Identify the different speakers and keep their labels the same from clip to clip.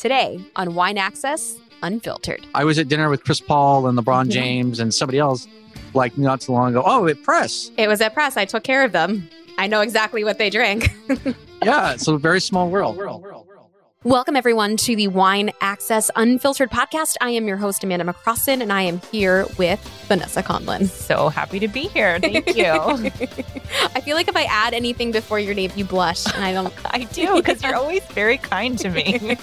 Speaker 1: Today on Wine Access Unfiltered.
Speaker 2: I was at dinner with Chris Paul and LeBron
Speaker 1: Mhm.
Speaker 2: James and somebody else like not too long ago. Oh, at press.
Speaker 1: It was at press. I took care of them. I know exactly what they drink.
Speaker 2: Yeah, it's a very small world.
Speaker 1: Welcome, everyone, to the Wine Access Unfiltered podcast. I am your host, Amanda McCrossin, and I am here with Vanessa Conlon.
Speaker 3: So happy to be here. Thank you.
Speaker 1: I feel like if I add anything before your name, you blush, and I don't.
Speaker 3: I do because you're always very kind to me.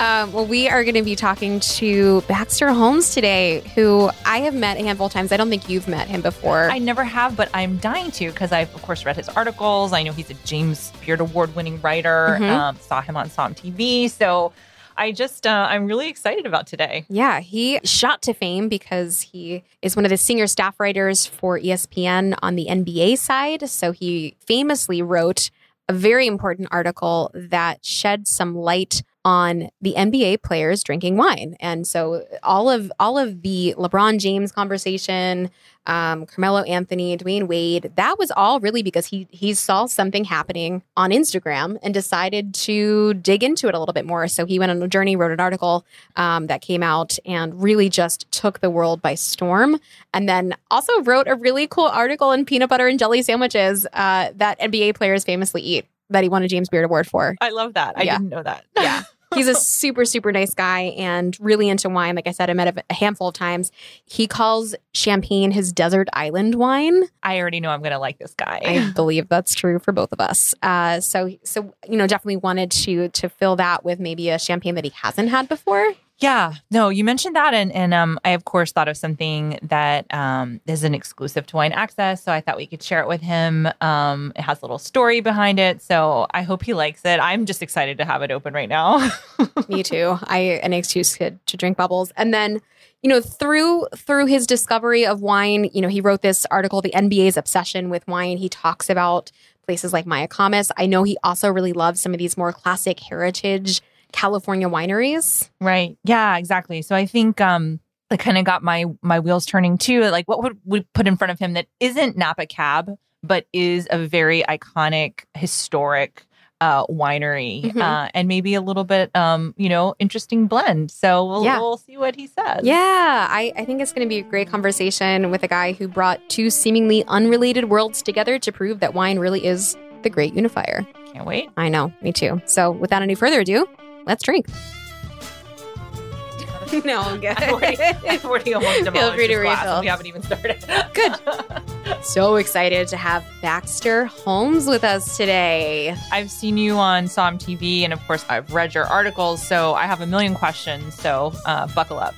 Speaker 1: um, well, we are going to be talking to Baxter Holmes today, who I have met a handful of times. I don't think you've met him before.
Speaker 3: I never have, but I'm dying to because I've of course read his articles. I know he's a James Beard Award winning writer.
Speaker 1: Mhm.
Speaker 3: Um, saw him on Somm TV. So I just uh, I'm really excited about today.
Speaker 1: Yeah, he shot to fame because he is one of the senior staff writers for ESPN on the NBA side. So he famously wrote a very important article that shed some light on the NBA players drinking wine. And so all of all of the LeBron James conversation, um, Carmelo Anthony, Dwyane Wade, that was all really because he he saw something happening on Instagram and decided to dig into it a little bit more. So he went on a journey, wrote an article um, that came out and really just took the world by storm. And then also wrote a really cool article in peanut butter and jelly sandwiches uh, that NBA players famously eat that he won a James Beard Award for.
Speaker 3: I love that. I
Speaker 1: Yeah.
Speaker 3: didn't know that.
Speaker 1: Yeah. He's a super, super nice guy and really into wine. Like I said, I met him a handful of times. He calls champagne his desert island wine.
Speaker 3: I already know I'm going to like this guy.
Speaker 1: I believe that's true for both of us. Uh, so, so you know, definitely wanted to to fill that with maybe a champagne that he hasn't had before.
Speaker 3: Yeah, no, you mentioned that, and and um, I of course thought of something that um is an exclusive to Wine Access, so I thought we could share it with him. Um, it has a little story behind it, so I hope he likes it. I'm just excited to have it open right now.
Speaker 1: Me too. I an excuse kid to drink bubbles, and then you know through through his discovery of wine, you know he wrote this article, "The NBA's Obsession with Wine." He talks about places like Mayacamas. I know he also really loves some of these more classic heritage California wineries.
Speaker 3: Right. Yeah, exactly. So I think um it kind of got my my wheels turning too. Like what would we put in front of him that isn't Napa Cab, but is a very iconic, historic uh winery
Speaker 1: Mhm.
Speaker 3: uh and maybe a little bit um you know interesting blend so we'll,
Speaker 1: Yeah.
Speaker 3: we'll see what he says
Speaker 1: Yeah, I, I think it's going to be a great conversation with a guy who brought two seemingly unrelated worlds together to prove that wine really is the great unifier.
Speaker 3: can't wait
Speaker 1: I know, me too. So, without any further ado, let's drink. no, I'm good.
Speaker 3: I've already, I've already almost
Speaker 1: Feel
Speaker 3: demolished
Speaker 1: free to
Speaker 3: his
Speaker 1: refill.
Speaker 3: we haven't even started
Speaker 1: Good. so excited to have Baxter Holmes with us today.
Speaker 3: I've seen you on SommTV and of course I've read your articles so I have a million questions so uh, buckle up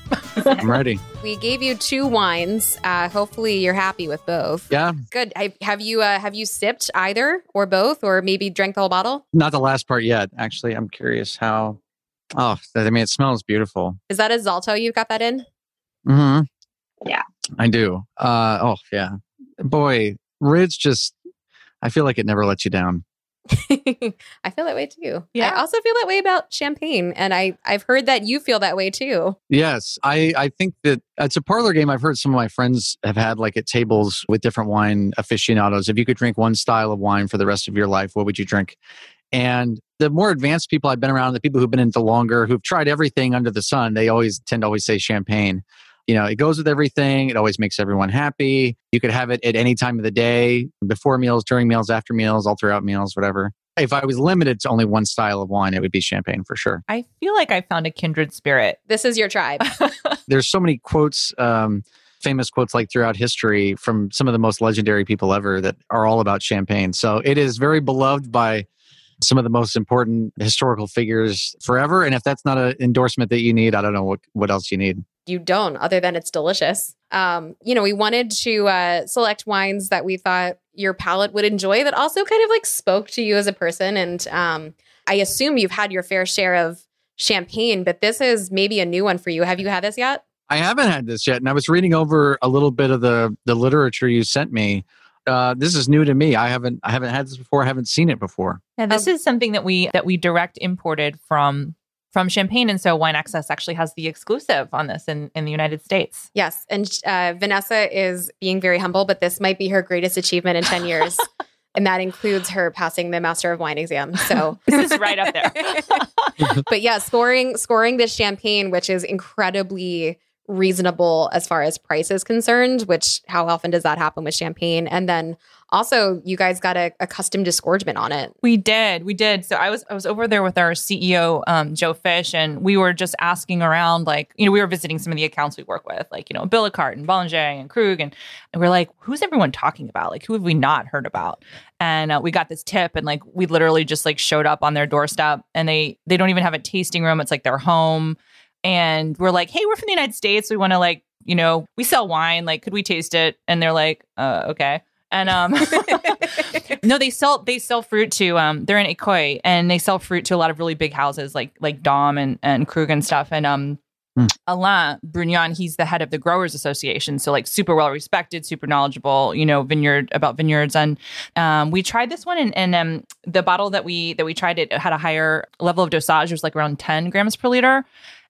Speaker 2: I'm ready.
Speaker 1: We gave you two wines. Uh, hopefully, you're happy with both.
Speaker 2: Yeah,
Speaker 1: Good. Have, have you uh, have you sipped either or both, or maybe drank the whole bottle?
Speaker 2: not the last part yet. Actually, I'm curious how. Oh, I mean, it smells beautiful.
Speaker 1: Is that a Zalto you've got that in?
Speaker 2: hmm
Speaker 3: Yeah.
Speaker 2: I do. Uh, oh, yeah. Boy, Ridge just, I feel like it never lets you down.
Speaker 1: I feel that way too.
Speaker 3: Yeah.
Speaker 1: I also feel that way about champagne, and I I've heard that you feel that way too.
Speaker 2: Yes, I, I think that it's a parlor game. I've heard some of my friends have had like at tables with different wine aficionados. If you could drink one style of wine for the rest of your life, what would you drink? And the more advanced people I've been around, the people who've been into longer, who've tried everything under the sun, they always tend to always say champagne. You know, it goes with everything. It always makes everyone happy. You could have it at any time of the day, before meals, during meals, after meals, all throughout meals, whatever. If I was limited to only one style of wine, it would be champagne for sure.
Speaker 3: I feel like I found a kindred spirit
Speaker 1: This is your tribe.
Speaker 2: there's so many quotes um, famous quotes like throughout history from some of the most legendary people ever that are all about champagne so it is very beloved by some of the most important historical figures forever and if that's not an endorsement that you need i don't know what, what else you need
Speaker 1: you don't, other than it's delicious. Um, you know, we wanted to uh, select wines that we thought your palate would enjoy that also kind of like spoke to you as a person. And um, I assume you've had your fair share of champagne, but this is maybe a new one for you. Have you had this yet?
Speaker 2: I haven't had this yet, and I was reading over a little bit of the the literature you sent me. Uh, this is new to me. I haven't I haven't had this before. I haven't seen it before.
Speaker 3: Yeah, this
Speaker 1: Um,
Speaker 3: is something that we that we direct imported from from Champagne, and so Wine Access actually has the exclusive on this in in the United States.
Speaker 1: Yes. And uh, Vanessa is being very humble, but this might be her greatest achievement in 10 years. and that includes her passing the Master of Wine exam. So
Speaker 3: this is right up there.
Speaker 1: but yeah, scoring scoring this champagne, which is incredibly reasonable as far as price is concerned, which how often does that happen with champagne? And then also you guys got a, a custom disgorgement on it.
Speaker 3: We did. We did. So I was I was over there with our CEO, um, Joe Fish, and we were just asking around, like, you know, we were visiting some of the accounts we work with, like, you know, Billecart and Bollinger and Krug. And, and we're like, who's everyone talking about? Like, who have we not heard about? And uh, we got this tip and like we literally just like showed up on their doorstep and they they don't even have a tasting room. It's like their home and we're like, hey, we're from the United States. We want to like, you know, we sell wine. Like, could we taste it? And they're like, uh, okay. And um, no, they sell they sell fruit to um, they're in Écueil and they sell fruit to a lot of really big houses like like Dom and and Krug and stuff. And um, Hmm. Alain Brugnon, he's the head of the Growers Association, so like super well respected, super knowledgeable, you know, vineyard about vineyards. And um, we tried this one, and, and um, the bottle that we that we tried it had a higher level of dosage, it was like around ten grams per liter.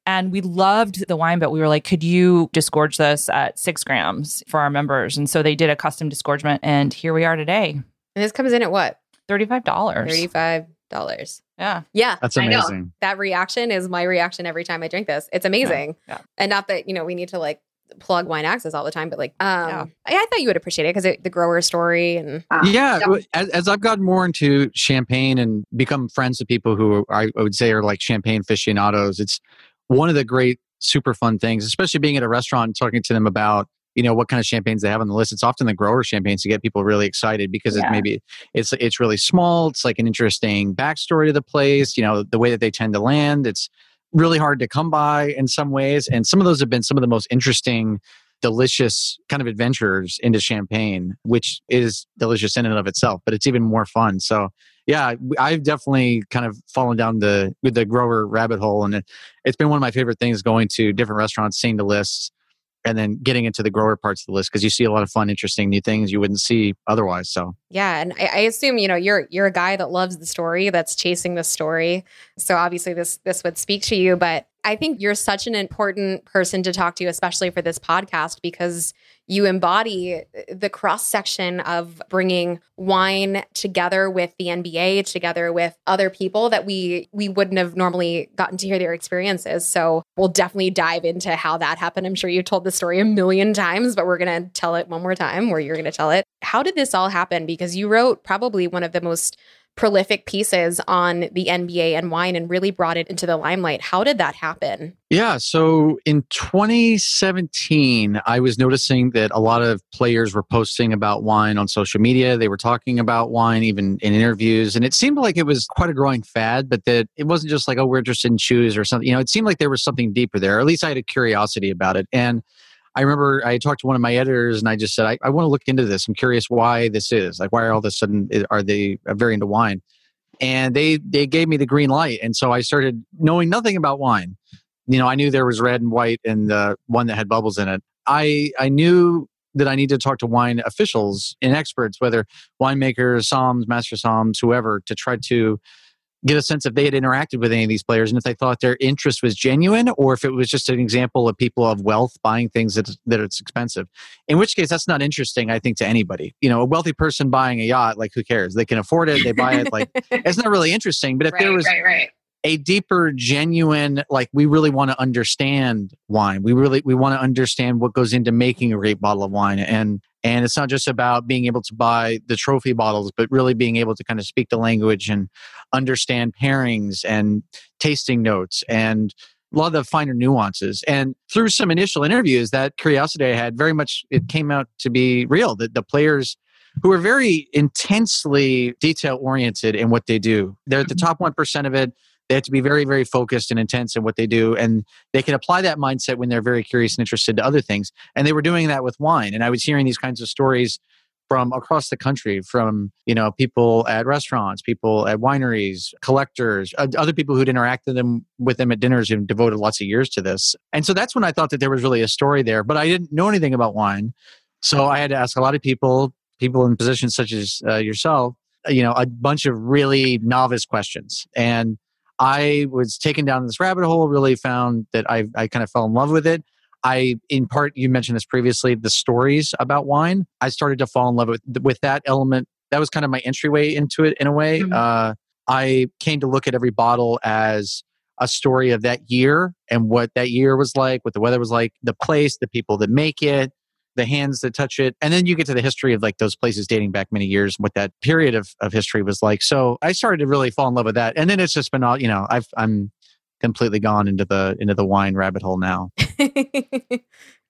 Speaker 3: And we loved the wine, but we were like, could you disgorge this at six grams for our members? And so they did a custom disgorgement, and here we are today.
Speaker 1: And this comes in at what?
Speaker 3: $35.
Speaker 1: $35.
Speaker 3: Yeah.
Speaker 1: Yeah.
Speaker 2: That's amazing.
Speaker 1: That reaction is my reaction every time I drink this. It's amazing.
Speaker 3: Yeah. yeah.
Speaker 1: And not that, you know, we need to like plug wine access all the time, but like, um, yeah. I, I, thought you would appreciate it because the grower story and
Speaker 2: uh, yeah, yeah. As, as, I've gotten more into champagne and become friends with people who I would say are like champagne aficionados, it's one of the great super fun things, especially being at a restaurant and talking to them about you know what kind of champagnes they have on the list. It's often the grower champagnes to get people really excited because yeah. it maybe it's it's really small. It's like an interesting backstory to the place. You know the way that they tend to land. It's really hard to come by in some ways, and some of those have been some of the most interesting delicious kind of adventures into champagne, which is delicious in and of itself, but it's even more fun. So yeah, I've definitely kind of fallen down the the grower rabbit hole, and it, it's been one of my favorite things going to different restaurants, seeing the lists, and then getting into the grower parts of the list because you see a lot of fun, interesting new things you wouldn't see otherwise. So
Speaker 1: yeah, and I, I, assume you know you're you're a guy that loves the story, that's chasing the story. So obviously this this would speak to you, but I think you're such an important person to talk to, especially for this podcast, because you embody the cross section of bringing wine together with the NBA, together with other people that we we wouldn't have normally gotten to hear their experiences. So we'll definitely dive into how that happened. I'm sure you've told the story a million times, but we're gonna tell it one more time, where you're gonna tell it. How did this all happen? Because you wrote probably one of the most prolific pieces on the NBA and wine and really brought it into the limelight. How did that happen?
Speaker 2: Yeah, so in 2017, I was noticing that a lot of players were posting about wine on social media. They were talking about wine even in interviews, and it seemed like it was quite a growing fad, but that it wasn't just like, oh, we're interested in shoes or something. You know, it seemed like there was something deeper there. At least I had a curiosity about it. And I remember I talked to one of my editors and I just said, I, I want to look into this. I'm curious why this is. Like, why all of a sudden are they uh, very into wine? And they they gave me the green light, and so I started knowing nothing about wine. You know, I knew there was red and white and the one that had bubbles in it. I I knew that I needed to talk to wine officials and experts, whether winemakers, somms, master somms, whoever, to try to get a sense if they had interacted with any of these players and if they thought their interest was genuine or if it was just an example of people of wealth buying things that, that it's expensive. In which case, that's not interesting, I think, to anybody. You know, a wealthy person buying a yacht, like who cares? They can afford it, they buy it. Like, it's not really interesting. But if
Speaker 1: right,
Speaker 2: there was
Speaker 1: right, right.
Speaker 2: A deeper, genuine, like we really want to understand wine, we really we want to understand what goes into making a great bottle of wine and and it's not just about being able to buy the trophy bottles, but really being able to kind of speak the language and understand pairings and tasting notes and a lot of the finer nuances. And through some initial interviews, that curiosity I had very much it came out to be real. That the players who are very intensely detail oriented in what they do. They're at the mm-hmm. top one percent of it. They have to be very, very focused and intense in what they do. And they can apply that mindset when they're very curious and interested to other things. And they were doing that with wine. And I was hearing these kinds of stories from across the country from you know people at restaurants people at wineries collectors uh, other people who'd interacted them with them at dinners and devoted lots of years to this and so that's when i thought that there was really a story there but i didn't know anything about wine so i had to ask a lot of people people in positions such as uh, yourself you know a bunch of really novice questions and I was taken down this rabbit hole, really found that I, I kind of fell in love with it. I, in part, you mentioned this previously, the stories about wine. I started to fall in love with, with that element that was kind of my entryway into it in a way.
Speaker 1: Mhm.
Speaker 2: Uh, I came to look at every bottle as a story of that year and what that year was like, what the weather was like, the place, the people that make it, the hands that touch it. And then you get to the history of like those places dating back many years, what that period of, of history was like. So I started to really fall in love with that. And then it's just been all, you know, I've, I'm completely gone into the, into the wine rabbit hole now.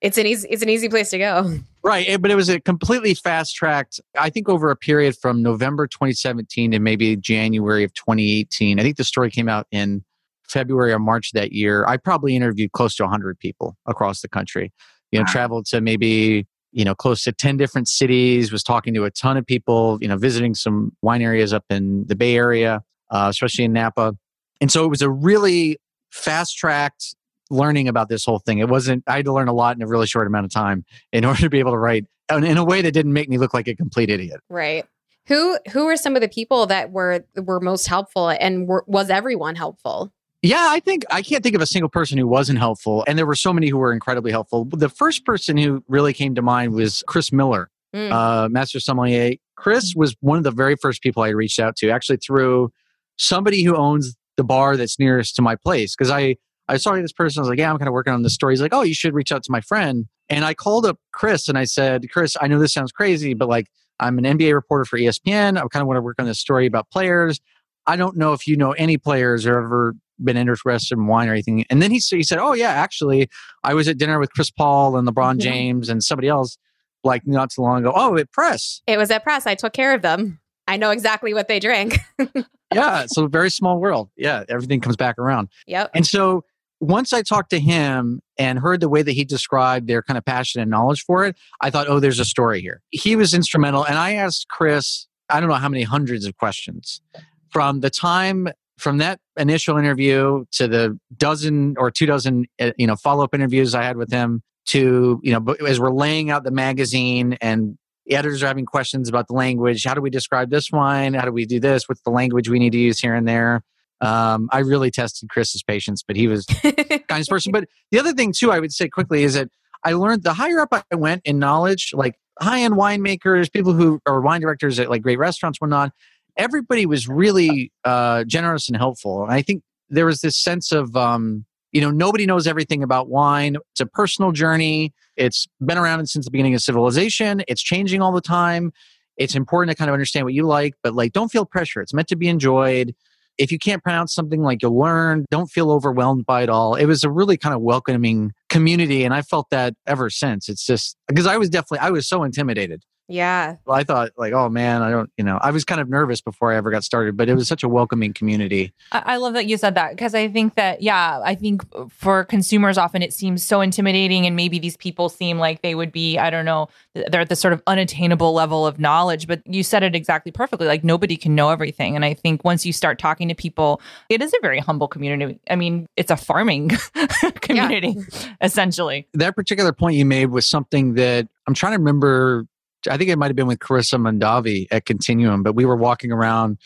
Speaker 1: it's an easy it's an easy place to go.
Speaker 2: Right. eh, But it was a completely fast tracked, I think over a period from November 2017 to maybe January of 2018. I think the story came out in February or March that year. I probably interviewed close to 100 people across the country. You know,
Speaker 3: Wow.
Speaker 2: traveled to maybe, you know, close to 10 different cities, was talking to a ton of people, you know, visiting some wine areas up in the Bay Area, uh, especially in Napa. And so it was a really fast tracked learning about this whole thing. It wasn't, I had to learn a lot in a really short amount of time in order to be able to write in a way that didn't make me look like a complete idiot.
Speaker 1: Right. Who who were some of the people that were were most helpful and were, was everyone helpful?
Speaker 2: Yeah, I think I can't think of a single person who wasn't helpful. And there were so many who were incredibly helpful. The first person who really came to mind was Chris Miller,
Speaker 1: Mm.
Speaker 2: uh, Master Sommelier. Chris was one of the very first people I reached out to, actually through somebody who owns the bar that's nearest to my place. Because I, I saw this person, I was like, yeah, I'm kind of working on this story. He's like, oh, you should reach out to my friend. And I called up Chris and I said, Chris, I know this sounds crazy, but like, I'm an NBA reporter for ESPN. I kind of want to work on this story about players. I don't know if you know any players or ever been interested in wine or anything. And then he, he said, Oh, yeah, actually, I was at dinner with Chris Paul and LeBron
Speaker 1: Mhm.
Speaker 2: James and somebody else like not too long ago. Oh, at press.
Speaker 1: It was at press. I took care of them. I know exactly what they drank.
Speaker 2: Yeah. So, very small world. Yeah. Everything comes back around.
Speaker 1: yep.
Speaker 2: And so, once I talked to him and heard the way that he described their kind of passion and knowledge for it, I thought, oh, there's a story here. He was instrumental. And I asked Chris, I don't know how many hundreds of questions from the time from that initial interview to the dozen or two dozen, uh, you know, follow up interviews I had with him to, you know, as we're laying out the magazine and the editors are having questions about the language. How do we describe this wine? How do we do this? What's the language we need to use here and there? Um, I really tested Chris's patience, but he was kindest person. But the other thing too, I would say quickly is that I learned the higher up I went in knowledge, like high end winemakers, people who are wine directors at like great restaurants, whatnot. Everybody was really uh, generous and helpful. And I think there was this sense of, um, you know, nobody knows everything about wine. It's a personal journey. It's been around since the beginning of civilization. It's changing all the time. It's important to kind of understand what you like, but like, don't feel pressure. It's meant to be enjoyed if you can't pronounce something like you'll learn don't feel overwhelmed by it all it was a really kind of welcoming community and i felt that ever since it's just because i was definitely i was so intimidated
Speaker 1: yeah.
Speaker 2: well, i thought like oh man i don't you know i was kind of nervous before i ever got started but it was such a welcoming community
Speaker 3: I, I love that you said that because I think that, yeah, I think for consumers, often it seems so intimidating, and maybe these people seem like they would be, I don't know, they're at this sort of unattainable level of knowledge. But you said it exactly perfectly. Like nobody can know everything. And I think once you start talking to people, it is a very humble community. I mean, it's a farming community, essentially.
Speaker 2: that particular point you made was something that i'm trying to remember i think it might have been with Carissa Mondavi at continuum but we were walking around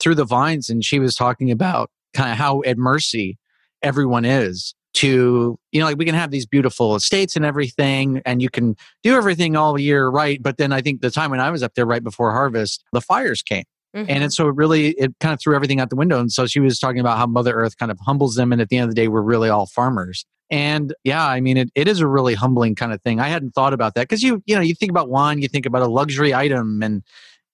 Speaker 2: through the vines and she was talking about kind of how at mercy everyone is to you know like we can have these beautiful estates and everything and you can do everything all year right? But then i think the time when i was up there right before harvest the fires came.
Speaker 1: Mhm.
Speaker 2: and it, so it really it kind of threw everything out the window. And so she was talking about how mother earth kind of humbles them and at the end of the day we're really all farmers and yeah i mean it, it is a really humbling kind of thing i hadn't thought about that because you you know you think about wine you think about a luxury item and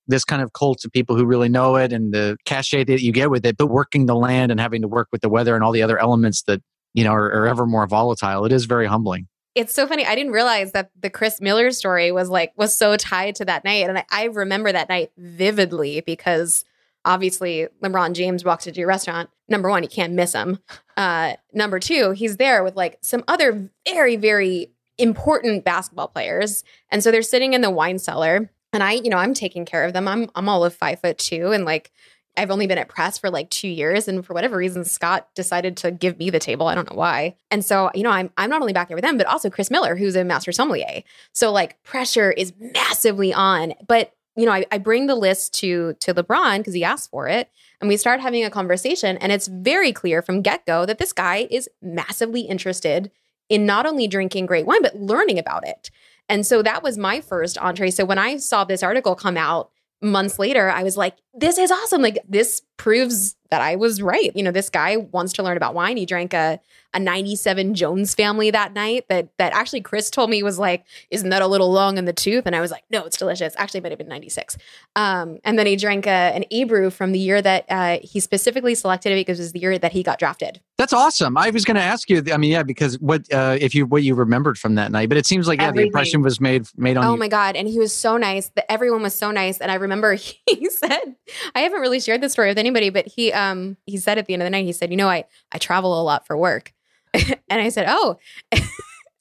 Speaker 2: this kind of cult of people who really know it and the cachet that you get with it but working the land and having to work with the weather and all the other elements that you know are, are ever more volatile it is very humbling
Speaker 1: it's so funny. I didn't realize that the Chris Miller story was like was so tied to that night, and I, I remember that night vividly because obviously LeBron James walks into your restaurant. Number one, you can't miss him. Uh, number two, he's there with like some other very very important basketball players, and so they're sitting in the wine cellar, and I, you know, I'm taking care of them. I'm I'm all of five foot two, and like I've only been at press for like two years, and for whatever reason, Scott decided to give me the table. I don't know why. And so, you know, I'm I'm not only back there with them, but also Chris Miller, who's a master sommelier. So like pressure is massively on. But you know, I, I bring the list to to LeBron because he asked for it, and we start having a conversation, and it's very clear from get go that this guy is massively interested in not only drinking great wine but learning about it. And so that was my first entree. So when I saw this article come out months later, I was like, this is awesome. Like, this proves that I was right. You know, this guy wants to learn about wine. He drank a, a 97 Jones family that night that that actually Chris told me was like, isn't that a little long in the tooth? And I was like, no, it's delicious. Actually, it might have been 96. Um, and then he drank a, an Abreu from the year that uh, he specifically selected it because it was the year that he got drafted.
Speaker 2: That's awesome. I was going to ask you. I mean, yeah, because what uh, if you what you remembered from that night? But it seems like yeah,
Speaker 1: Everything.
Speaker 2: the impression was made made on
Speaker 1: Oh
Speaker 2: you.
Speaker 1: my god! And he was so nice. That everyone was so nice. And I remember he said, I haven't really shared this story with anybody, but he um he said at the end of the night, he said, you know, I I travel a lot for work, and I said, oh.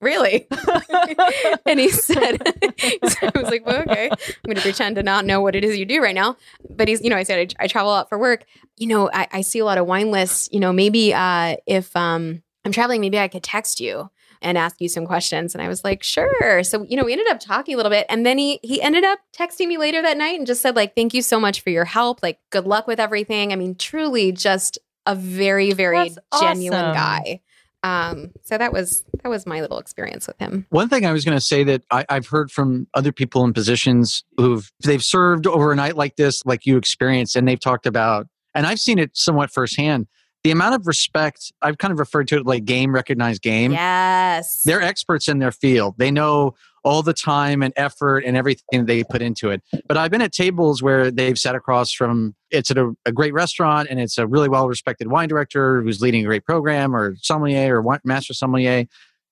Speaker 1: Really? and he said, I was like, well, okay, I'm going to pretend to not know what it is you do right now. But he's, you know, I said, I, I travel a lot for work. You know, I, I see a lot of wine lists. You know, maybe uh, if um, I'm traveling, maybe I could text you and ask you some questions. And I was like, sure. So, you know, we ended up talking a little bit. And then he he ended up texting me later that night and just said, like, thank you so much for your help. Like, good luck with everything. I mean, truly just a very, very
Speaker 3: That's
Speaker 1: genuine
Speaker 3: awesome.
Speaker 1: guy. Um, so that was that was my little experience with him.
Speaker 2: One thing I was going to say that I, I've heard from other people in positions who've they've served overnight like this, like you experienced, and they've talked about, and I've seen it somewhat firsthand. The amount of respect I've kind of referred to it like game recognized game.
Speaker 1: Yes.
Speaker 2: They're experts in their field. They know all the time and effort and everything they put into it. But I've been at tables where they've sat across from it's at a, a great restaurant and it's a really well respected wine director who's leading a great program or sommelier or master sommelier.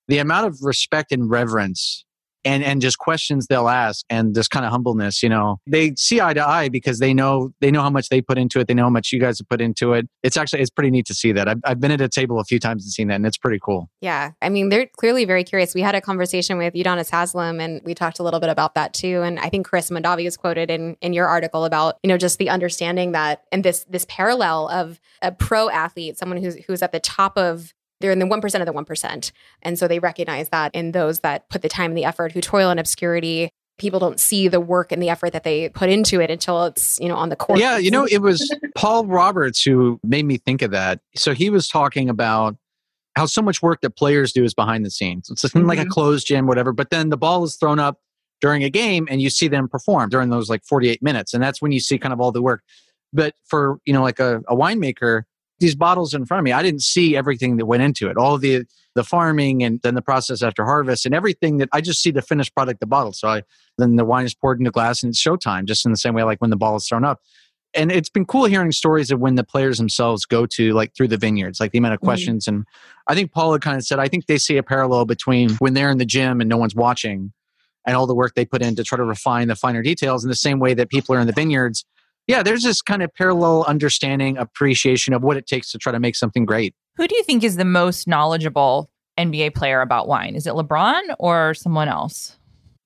Speaker 2: The amount of respect and reverence and and just questions they'll ask and this kind of humbleness, you know, they see eye to eye because they know they know how much they put into it. They know how much you guys have put into it. It's actually it's pretty neat to see that. I've, I've been at a table a few times and seen that, and it's pretty cool.
Speaker 1: Yeah. I mean, they're clearly very curious. We had a conversation with Udonis Haslem and we talked a little bit about that too. And I think Carissa Mondavi is quoted in, in your article about, you know, just the understanding that and this this parallel of a pro athlete, someone who's who's at the top of they're in the 1% of the 1%. And so they recognize that in those that put the time and the effort, who toil in obscurity, people don't see the work and the effort that they put into it until it's, you know, on the court.
Speaker 2: Yeah, you know, it was Paul Roberts who made me think of that. So he was talking about how so much work that players do is behind the scenes. It's like a
Speaker 1: Mhm.
Speaker 2: closed gym, whatever. But then the ball is thrown up during a game and you see them perform during those like 48 minutes. And that's when you see kind of all the work. But for, you know, like a, a winemaker, these bottles in front of me, I didn't see everything that went into it. All the the farming and then the process after harvest and everything that I just see the finished product, the bottle. So I then the wine is poured into glass and it's showtime, just in the same way like when the ball is thrown up and it's been cool hearing stories of when the players themselves go to like through the vineyards, like the amount of
Speaker 1: Mhm.
Speaker 2: questions. And I think Paul had kind of said, I think they see a parallel between when they're in the gym and no one's watching and all the work they put in to try to refine the finer details in the same way that people are in the vineyards. Yeah, there's this kind of parallel understanding, appreciation of what it takes to try to make something great.
Speaker 3: Who do you think is the most knowledgeable NBA player about wine? Is it LeBron or someone else?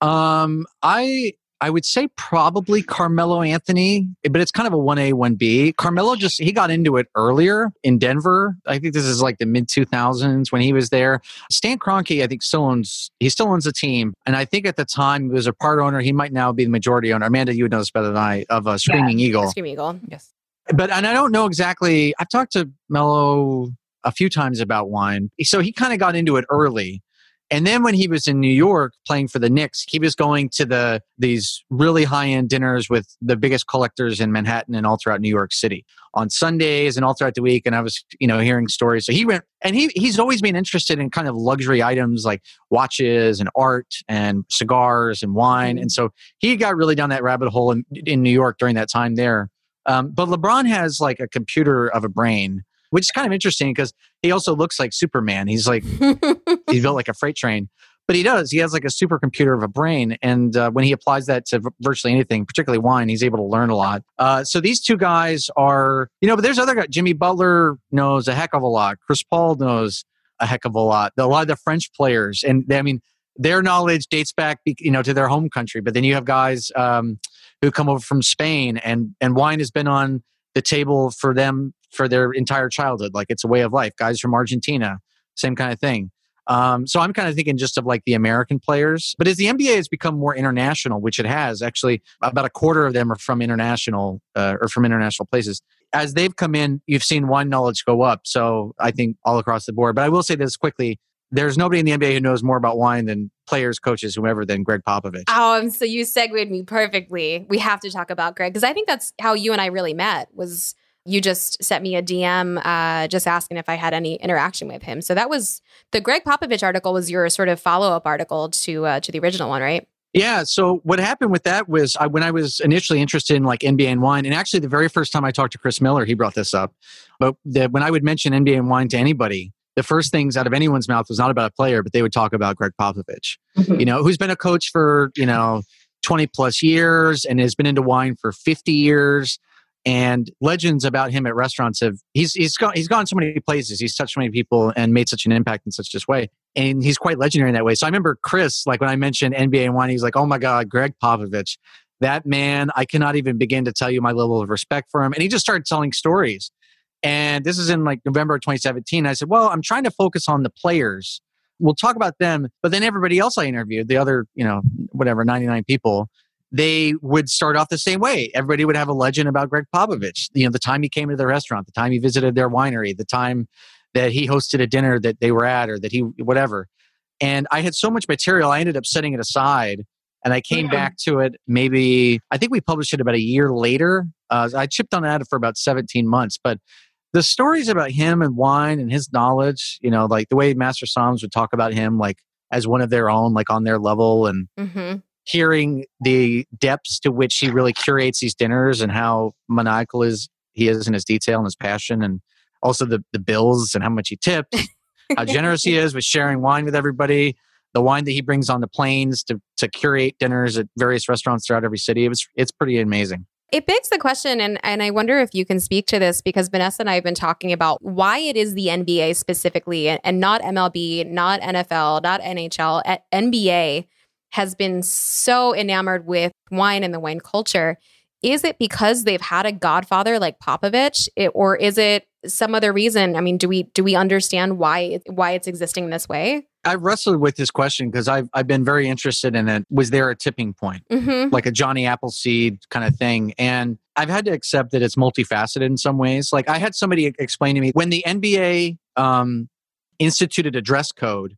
Speaker 2: Um, I I would say probably Carmelo Anthony, eh, but it's kind of a one A one B. Carmelo just he got into it earlier in Denver. I think this is like the mid two thousands when he was there. Stan Kroenke, I think still owns he still owns a team, and I think at the time he was a part owner. He might now be the majority owner. Amanda, you would know this better than I of a Screaming Eagle
Speaker 1: Screaming Eagle.
Speaker 3: Yes.
Speaker 2: but and I don't know exactly. I've talked to Melo a few times about wine, so he kind of got into it early. And then when he was in New York playing for the Knicks, he was going to the these really high end dinners with the biggest collectors in Manhattan and all throughout New York City on Sundays and all throughout the week. And I was you know hearing stories. So he went and he he's always been interested in kind of luxury items like watches and art and cigars and wine. And so he got really down that rabbit hole in, in New York during that time there. Um, but LeBron has like a computer of a brain, which is kind of interesting because he also looks like Superman. He's like he's built like a freight train, but he does. He has like a supercomputer of a brain, and uh, when he applies that to v- virtually anything, particularly wine, he's able to learn a lot. Uh, so these two guys are, you know, but there's other guys. Jimmy Butler knows a heck of a lot. Chris Paul knows a heck of a lot. A lot of the French players, and they, I mean, their knowledge dates back, you know, to their home country. But then you have guys um, who come over from Spain, and and wine has been on the table for them for their entire childhood. Like it's a way of life. Guys from Argentina, same kind of thing. Um, so I'm kind of thinking just of like the American players. But as the NBA has become more international, which it has, actually about a quarter of them are from international uh, or from international places. As they've come in, you've seen wine knowledge go up. So I think all across the board. But I will say this quickly: there's nobody in the NBA who knows more about wine than players, coaches, whoever than Gregg Popovich.
Speaker 1: Oh, so you segued me perfectly. We have to talk about Gregg because I think that's how you and I really met. Was you just sent me a DM uh, just asking if I had any interaction with him. So that was the Gregg Popovich article was your sort of follow up article to uh, to the original one, right?
Speaker 2: Yeah. So what happened with that was I, when I was initially interested in like NBA and wine, and actually the very first time I talked to Chris Miller, he brought this up. But the, when I would mention NBA and wine to anybody, the first things out of anyone's mouth was not about a player, but they would talk about Gregg Popovich, mm-hmm. you know, who's been a coach for you know 20 plus years and has been into wine for 50 years and legends about him at restaurants have he's he's gone he's gone so many places. He's touched so many people and made such an impact in such this way. And he's quite legendary in that way. So i remember chris like when i mentioned nba wine he's like oh my god gregg popovich that man i cannot even begin to tell you my level of respect for him. And he just started telling stories. And this is in like november of 2017 i said well i'm trying to focus on the players. We'll talk about them. But then everybody else i interviewed the other you know whatever 99 people they would start off the same way. Everybody would have a legend about Gregg Popovich. You know, the time he came to the restaurant, the time he visited their winery, the time that he hosted a dinner that they were at, or that he whatever. And I had so much material, I ended up setting it aside, and I came mm-hmm. back to it. Maybe I think we published it about a year later. Uh, I chipped on that for about seventeen months, but the stories about him and wine and his knowledge, you know, like the way Master Somms would talk about him, like as one of their own, like on their level, and mm-hmm hearing the depths to which he really curates these dinners and how maniacal is he is in his detail and his passion and also the, the bills and how much he tips how generous he is with sharing wine with everybody the wine that he brings on the planes to, to curate dinners at various restaurants throughout every city. It was, it's pretty amazing.
Speaker 1: It begs the question, and, and I wonder if you can speak to this because Vanessa and I have been talking about why it is the NBA specifically and, and not MLB, not NFL, not NHL, at NBA has been so enamored with wine and the wine culture. Is it because they've had a godfather like Popovich, it, or is it some other reason? I mean, do we do we understand why why it's existing this way?
Speaker 2: I wrestled with this question because I've I've been very interested in it. Was there a tipping point, mm-hmm. like a Johnny Appleseed kind of thing? And I've had to accept that it's multifaceted in some ways. Like I had somebody explain to me when the NBA um, instituted a dress code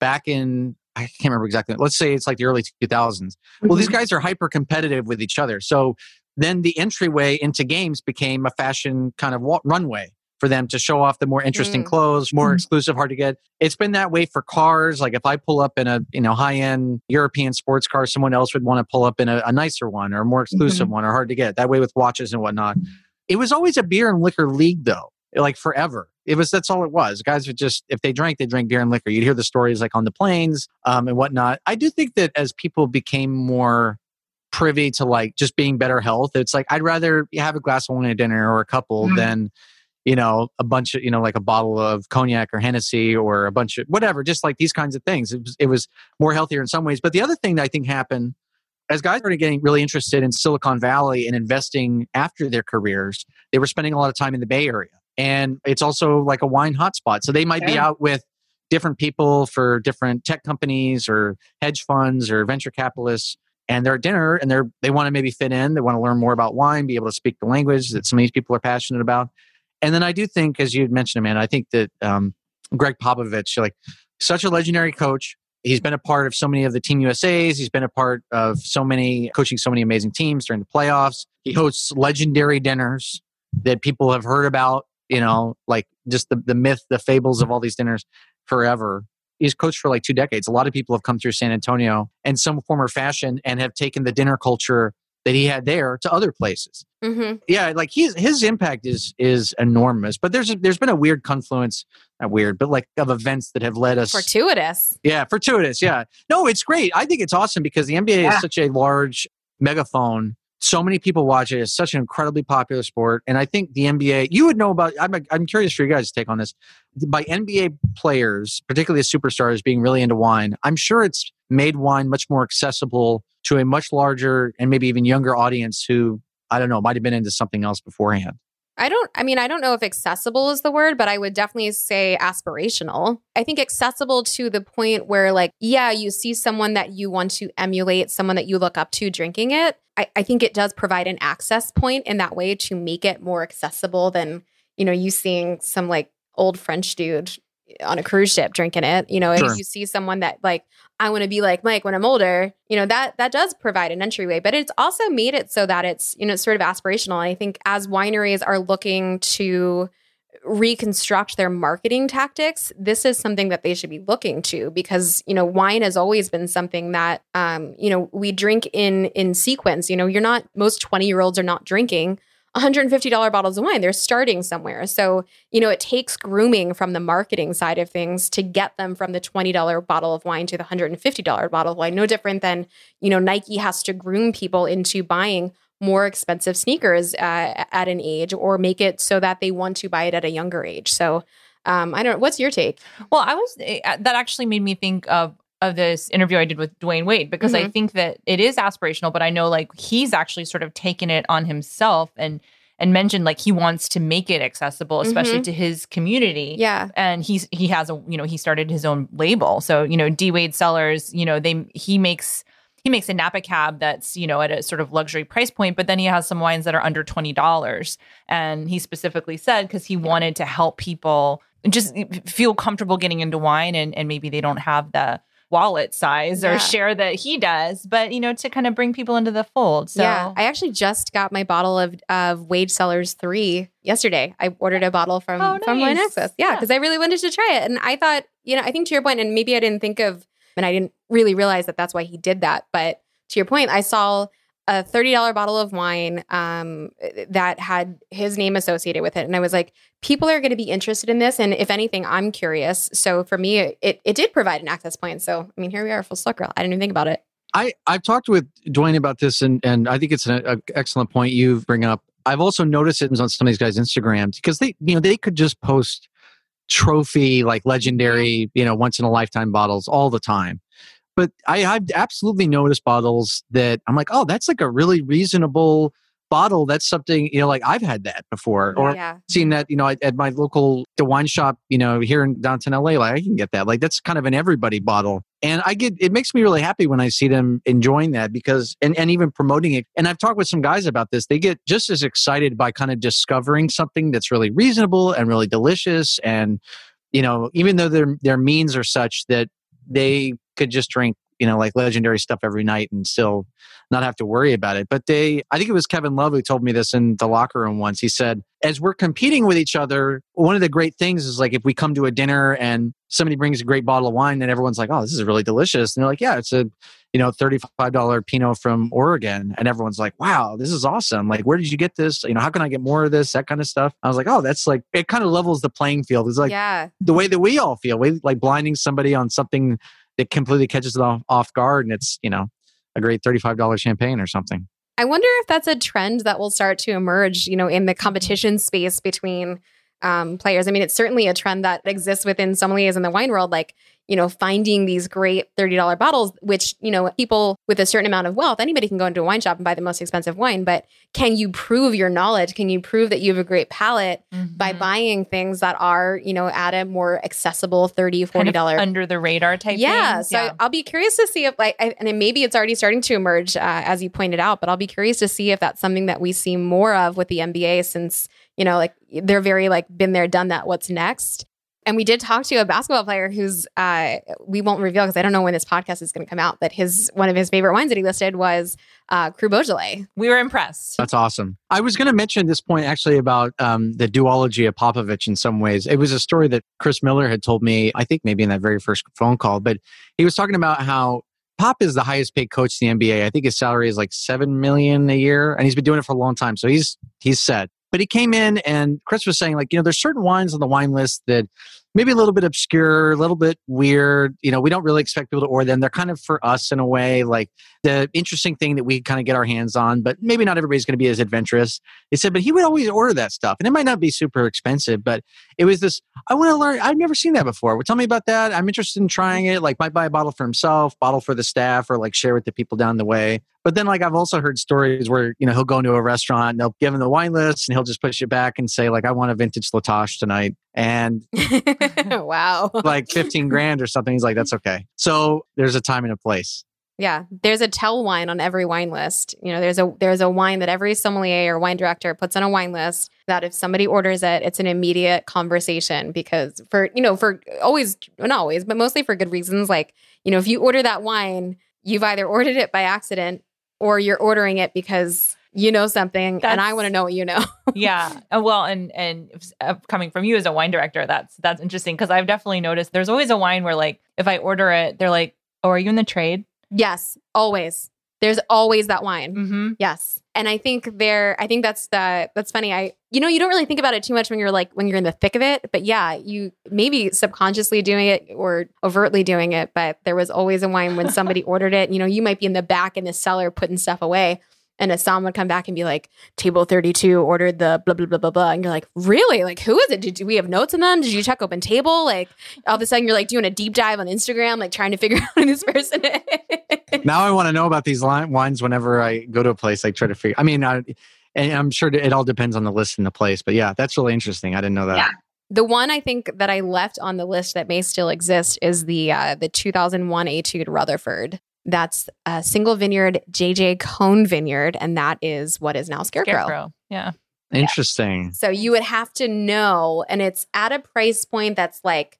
Speaker 2: back in I can't remember exactly. Let's say it's like the early 2000s. Mm-hmm. Well, these mm-hmm. guys are hyper competitive with each other. So then the entryway into games became a fashion kind of runway for them to show off the more interesting mm. clothes, more mm. exclusive, hard to get. It's been that way for cars. Like if I pull up in a you know high end European sports car, someone else would want to pull up in a, a nicer one or a more exclusive mm-hmm. one or hard to get. That way with watches and whatnot. It was always a beer and liquor league though, like forever it was that's all it was. Guys would just if they drank, they drank beer and liquor. You'd hear the stories like on the planes um, and whatnot. I do think that as people became more privy to like just being better health, it's like I'd rather have a glass of wine at dinner or a couple mm-hmm. than you know a bunch of you know like a bottle of cognac or Hennessy or a bunch of whatever. Just like these kinds of things. It was, it was more healthier in some ways. But the other thing that I think happened as guys started getting really interested in Silicon Valley and investing after their careers, they were spending a lot of time in the Bay Area and it's also like a wine hotspot. So they might be out with different people for different tech companies or hedge funds or venture capitalists and they're at dinner and they're they want to maybe fit in. They want to learn more about wine be able to speak the language that some of these people are passionate about. And then i do think as you mentioned amanda i think that um, gregg popovich like such a legendary coach. He's been a part of so many of the team usa's he's been a part of so many coaching so many amazing teams during the playoffs. He hosts legendary dinners that people have heard about you know, like just the, the myth, the fables of all these dinners forever. He's coached for like two decades. A lot of people have come through San Antonio in some form or fashion and have taken the dinner culture that he had there to other places. Mm-hmm. Yeah, like his his impact is is enormous. But there's a, there's been a weird confluence, not weird, but like of events that have led us
Speaker 1: fortuitous.
Speaker 2: Yeah, fortuitous. Yeah, no, it's great. I think it's awesome because the NBA yeah. is such a large megaphone so many people watch it. It's such an incredibly popular sport. And I think the NBA, you would know about, I'm, I'm curious for you guys take on this. By NBA players, particularly the superstars being really into wine, I'm sure it's made wine much more accessible to a much larger and maybe even younger audience who, I don't know, might have been into something else beforehand.
Speaker 1: I don't, I mean, I don't know if accessible is the word, but I would definitely say aspirational. I think accessible to the point where, like, yeah, you see someone that you want to emulate, someone that you look up to drinking it. I, I think it does provide an access point in that way to make it more accessible than, you know, you seeing some like old French dude on a cruise ship drinking it. You know,
Speaker 2: Sure.
Speaker 1: if you see someone that like I want to be like Mike when I'm older, you know, that that does provide an entryway, but it's also made it so that it's, you know, sort of aspirational. I think as wineries are looking to reconstruct their marketing tactics, this is something that they should be looking to because you know wine has always been something that um, you know we drink in in sequence. You know, you're not most twenty year olds are not drinking. $150 bottles of wine. They're starting somewhere. So, you know, it takes grooming from the marketing side of things to get them from the $20 bottle of wine to the $150 bottle of wine. No different than, you know, Nike has to groom people into buying more expensive sneakers uh, at an age or make it so that they want to buy it at a younger age. So, um, I don't. Know. What's your take?
Speaker 3: Well, I was eh, that actually made me think of of this interview I did with Dwyane Wade because I think that it is aspirational, but I know like he's actually sort of taken it on himself and and mentioned like he wants to make it accessible, especially to his community.
Speaker 1: Yeah,
Speaker 3: And he's he has a you know he started his own label, so you know D. Wade Cellars, you know they he makes he makes a Napa cab that's you know at a sort of luxury price point, but then he has some wines that are under twenty dollars, and he specifically said because he wanted to help people just feel comfortable getting into wine, and and maybe they don't have the wallet size or
Speaker 1: Yeah.
Speaker 3: share that he does, but you know to kind of bring people into the fold. So
Speaker 1: yeah. I actually just got my bottle of of Wade Cellars three yesterday. I ordered a bottle from
Speaker 3: Oh,
Speaker 1: from Wine. Access. Yeah,
Speaker 3: Yeah.
Speaker 1: because I really wanted to try it, and I thought, you know, I think to your point, and maybe I didn't think of, and I didn't really realize that that's why he did that. But to your point, I saw a thirty dollar bottle of wine um, that had his name associated with it, and I was like, people are going to be interested in this, and if anything, I'm curious. So for me, it it did provide an access point. So I mean, here we are, full circle. I didn't even think about it.
Speaker 2: I I've talked with Dwyane about this, and and I think it's an a excellent point you bring up. I've also noticed it on some of these guys' Instagrams because they you know they could just post trophy like legendary you know once in a lifetime bottles all the time. But I, I've absolutely noticed bottles that I'm like, oh, that's like a really reasonable bottle. That's something you know, like I've had that before, or
Speaker 1: yeah,
Speaker 2: seen that you know at, at my local the wine shop you know here in downtown LA like I can get that like that's kind of an everybody bottle and I get it makes me really happy when I see them enjoying that because and, and even promoting it. And I've talked with some guys about this. They get just as excited by kind of discovering something that's really reasonable and really delicious. And you know even though their their means are such that they could just drink you know like legendary stuff every night and still not have to worry about it. But they, I think it was Kevin Love who told me this in the locker room once. He said, as we're competing with each other, one of the great things is like if we come to a dinner and somebody brings a great bottle of wine and everyone's like, oh, this is really delicious. And they're like, yeah, it's a, you know, $35 Pinot from Oregon. And everyone's like, wow, this is awesome. Like, where did you get this? You know, how can I get more of this? That kind of stuff. I was like, oh, that's like, it kind of levels the playing field. It's like
Speaker 1: yeah.
Speaker 2: the way that we all feel. We like blinding somebody on something that completely catches them off, off guard. And it's, you know, a great $35 champagne or something.
Speaker 1: I wonder if that's a trend that will start to emerge, you know, in the competition space between um, players. I mean, it's certainly a trend that exists within sommeliers in the wine world, like, you know, finding these great $30 bottles, which, you know, people with a certain amount of wealth, anybody can go into a wine shop and buy the most expensive wine. But can you prove your knowledge? Can you prove that you have a great palate by
Speaker 3: Mhm.
Speaker 1: buying things that are, you know, at a more accessible $30, $40?
Speaker 3: Kind of under the radar type
Speaker 1: yeah
Speaker 3: things.
Speaker 1: so i'll be curious to see if like I, and then maybe it's already starting to emerge uh, as you pointed out but i'll be curious to see if that's something that we see more of with the NBA since you know like they're very like been there done that what's next and we did talk to a basketball player who's uh, we won't reveal because i don't know when this podcast is going to come out but his one of his favorite wines that he listed was uh, cru beaujolais
Speaker 3: we were impressed.
Speaker 2: That's awesome. I was going to mention this point actually about um, the duology of Popovich in some ways. It was a story that Chris Miller had told me, I think maybe in that very first phone call, but he was talking about how Pop is the highest paid coach in the NBA. I think his salary is like seven million a year, and he's been doing it for a long time. So he's he's set. But he came in and Chris was saying, like, you know, there's certain wines on the wine list that maybe a little bit obscure, a little bit weird. You know, we don't really expect people to order them. They're kind of for us in a way, like the interesting thing that we kind of get our hands on, but maybe not everybody's going to be as adventurous. He said, but he would always order that stuff. And it might not be super expensive, but it was this, I want to learn. I've never seen that before. Well, tell me about that. I'm interested in trying it. Like might buy a bottle for himself, bottle for the staff, or like share with the people down the way. But then like I've also heard stories where, you know, he'll go into a restaurant and they'll give him the wine list and he'll just push it back and say, like, I want a vintage La Tâche tonight. And
Speaker 1: wow
Speaker 2: like 15 grand or something. He's like, that's okay. So there's a time and a place.
Speaker 1: Yeah, there's a tell wine on every wine list. You know, there's a there's a wine that every sommelier or wine director puts on a wine list that if somebody orders it, it's an immediate conversation because for you know for always not always but mostly for good reasons. Like you know, if you order that wine, you've either ordered it by accident or you're ordering it because you know something
Speaker 3: That's-
Speaker 1: and I want to know what you know.
Speaker 3: yeah. Uh, Well, and and uh, coming from you as a wine director, that's that's interesting because I've definitely noticed there's always a wine where like if I order it, they're like, "Oh, are you in the trade?"
Speaker 1: yes, always. There's always that wine.
Speaker 3: Mm-hmm.
Speaker 1: Yes. And I think there I think that's the that's funny. I you know, you don't really think about it too much when you're like when you're in the thick of it, but yeah, you maybe subconsciously doing it or overtly doing it, but there was always a wine when somebody ordered it, you know, you might be in the back in the cellar putting stuff away and a someone would come back and be like, table 32 ordered the blah, blah, blah, blah, blah. And you're like, really? Like, who is it? Did, do we have notes on them? Did you check OpenTable? Like, all of a sudden you're like doing a deep dive on Instagram, like trying to figure out who this person is.
Speaker 2: now I want to know about these li- wines whenever I go to a place. I try to figure. I mean, I, and I'm sure it all depends on the list and the place. But yeah, that's really interesting. I didn't know that.
Speaker 1: Yeah. The one I think that I left on the list that may still exist is the uh, the 2001 Etude Rutherford. That's a single vineyard JJ Cohn Vineyard, and that is what is now Scarecrow.
Speaker 3: Scarecrow. Yeah.
Speaker 2: Interesting.
Speaker 1: So you would have to know, and it's at a price point that's like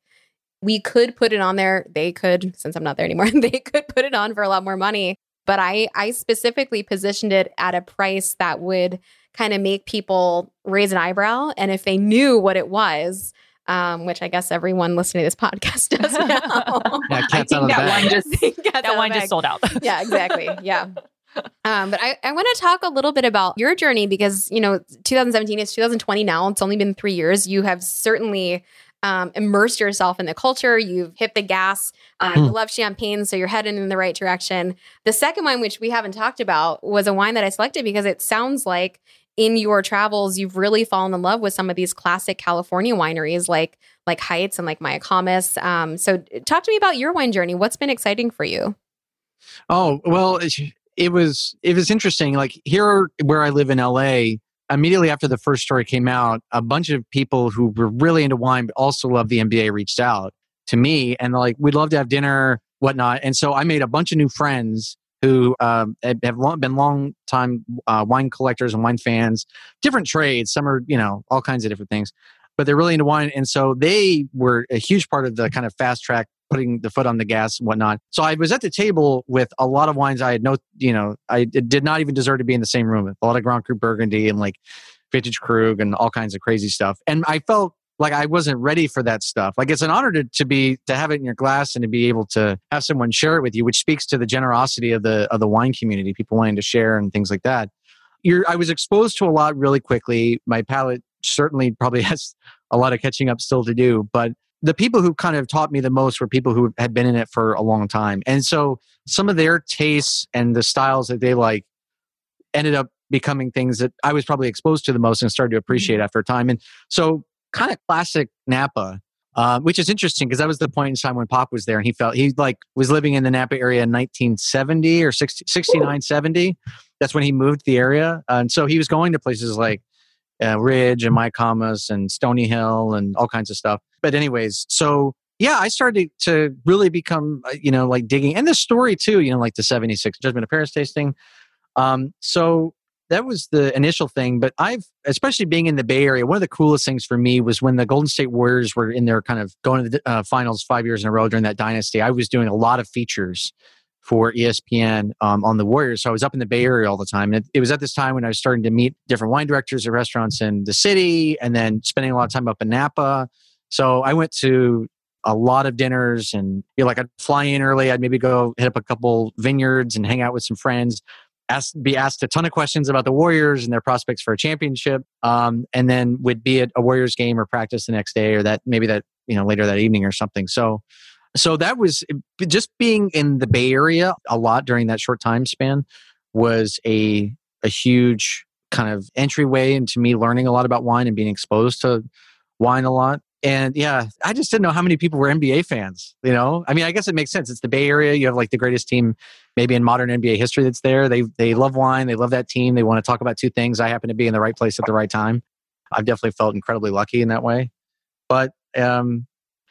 Speaker 1: we could put it on there. They could, since I'm not there anymore, they could put it on for a lot more money. But I I specifically positioned it at a price that would kind of make people raise an eyebrow, and if they knew what it was. Um, which I guess everyone listening to this podcast does now.
Speaker 2: Yeah,
Speaker 3: I
Speaker 2: cat's out
Speaker 3: think
Speaker 2: of
Speaker 3: that
Speaker 2: bag.
Speaker 3: one just
Speaker 1: Cat's out
Speaker 3: that
Speaker 1: of
Speaker 3: one just sold out.
Speaker 1: yeah, exactly. Yeah. Um, but I, I want to talk a little bit about your journey because, you know, 2017 is 2020 now. It's only been three years. You have certainly um, immersed yourself in the culture. You've hit the gas. Um, you love champagne, so you're heading in the right direction. The second one, which we haven't talked about, was a wine that I selected because it sounds like in your travels, you've really fallen in love with some of these classic California wineries like like Heitz and like Mayacamas. Um, so talk to me about your wine journey. What's been exciting for you?
Speaker 2: Oh well, it, it was it was interesting. Like here, where I live in LA, immediately after the first story came out, a bunch of people who were really into wine but also love the NBA reached out to me and like, we'd love to have dinner, whatnot. And so I made a bunch of new friends who um, have long, been long time uh, wine collectors and wine fans, different trades. Some are you know all kinds of different things, but they're really into wine. And so they were a huge part of the kind of fast track putting the foot on the gas and whatnot. So I was at the table with a lot of wines I had no, you know, I did not even deserve to be in the same room with a lot of Grand Cru Burgundy and like Vintage Krug and all kinds of crazy stuff. And I felt like I wasn't ready for that stuff. Like it's an honor to, to be to have it in your glass and to be able to have someone share it with you, which speaks to the generosity of the of the wine community, people wanting to share and things like that. You're I was exposed to a lot really quickly. My palate certainly probably has a lot of catching up still to do, but the people who kind of taught me the most were people who had been in it for a long time. And so some of their tastes and the styles that they like ended up becoming things that I was probably exposed to the most and started to mm-hmm. appreciate after a time. And so kind of classic Napa, uh, which is interesting because that was the point in time when Pop was there and he felt he like was living in the Napa area in 1970 or 60, 69, 70. That's when he moved the area. Uh, and so he was going to places like uh, Ridge and My Mayacamas and Stony Hill and all kinds of stuff. But anyways, so yeah, I started to really become, uh, you know, like digging and the story too, you know, like the 76 Judgment of Paris tasting. Um, so that was the initial thing. But I've, especially being in the Bay Area, one of the coolest things for me was when the Golden State Warriors were in their kind of going to the uh, finals five years in a row during that dynasty. I was doing a lot of features for ESPN um, on the Warriors. So I was up in the Bay Area all the time. And it, it was at this time when I was starting to meet different wine directors at restaurants in the city and then spending a lot of time up in Napa. So I went to a lot of dinners and you know, like I'd fly in early. I'd maybe go hit up a couple vineyards and hang out with some friends. Ask, be asked a ton of questions about the Warriors and their prospects for a championship, um, and then would be at a Warriors game or practice the next day, or that maybe that you know later that evening or something. So, so that was just being in the Bay Area a lot during that short time span was a a huge kind of entryway into me learning a lot about wine and being exposed to wine a lot. And yeah, I just didn't know how many people were NBA fans. You know, I mean, I guess it makes sense. It's the Bay Area. You have like the greatest team, maybe in modern NBA history, that's there. They they love wine. They love that team. They want to talk about two things. I happen to be in the right place at the right time. I've definitely felt incredibly lucky in that way. But um,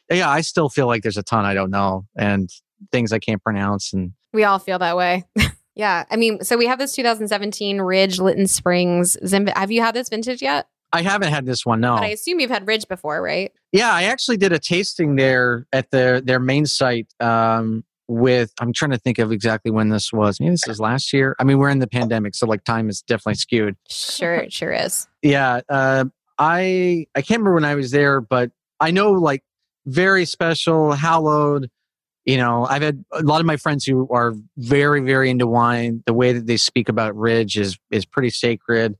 Speaker 2: yeah, I still feel like there's a ton I don't know and things I can't pronounce and
Speaker 1: We all feel that way. yeah. I mean, so we have this 2017 Ridge Lytton Springs Zin. Have you had this vintage yet?
Speaker 2: I haven't had this one. No.
Speaker 1: But I assume you've had Ridge before, right?
Speaker 2: Yeah, I actually did a tasting there at their their main site. Um, with I'm trying to think of exactly when this was. Maybe this was last year. I mean, we're in the pandemic, so like time is definitely skewed.
Speaker 1: Sure, it sure is.
Speaker 2: Yeah, uh, I I can't remember when I was there, but I know like very special, hallowed. You know, I've had a lot of my friends who are very very into wine. The way that they speak about Ridge is is pretty sacred.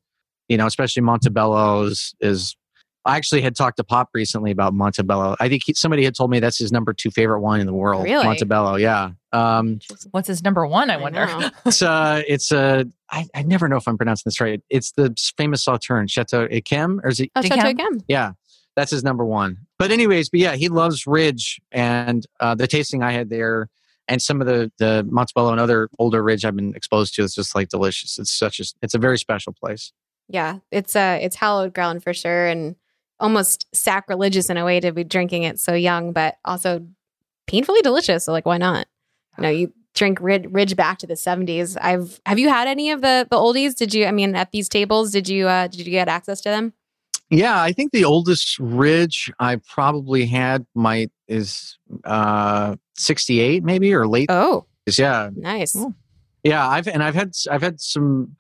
Speaker 2: You know, especially Montebello is, is I actually had talked to Pop recently about Montebello. I think he, somebody had told me that's his number two favorite wine in the world.
Speaker 1: Really?
Speaker 2: Montebello, yeah. Um,
Speaker 3: What's his number one? I
Speaker 1: I
Speaker 3: wonder.
Speaker 1: know.
Speaker 2: it's uh, it's a. I, I never know if I'm pronouncing this right. It's the famous Sauterne Chateau Yquem, or is it?
Speaker 1: Oh,
Speaker 3: Did
Speaker 1: Chateau
Speaker 3: Cam?
Speaker 2: Yeah, that's his number one. But anyways, but yeah, he loves Ridge, and uh, the tasting I had there, and some of the the Montebello and other older Ridge I've been exposed to, it's just like delicious. It's such a. It's a very special place.
Speaker 1: Yeah, it's uh it's hallowed ground for sure, and almost sacrilegious in a way to be drinking it so young, but also painfully delicious. So like, why not? You know, you drink Ridge, Ridge back to the seventies. I've have you had any of the the oldies? Did you? I mean, at these tables, did you uh did you get access to them?
Speaker 2: Yeah, I think the oldest ridge I probably had might is uh 68 maybe or late.
Speaker 1: Oh,
Speaker 2: Yeah.
Speaker 1: nice.
Speaker 2: Yeah, I've and I've had I've had some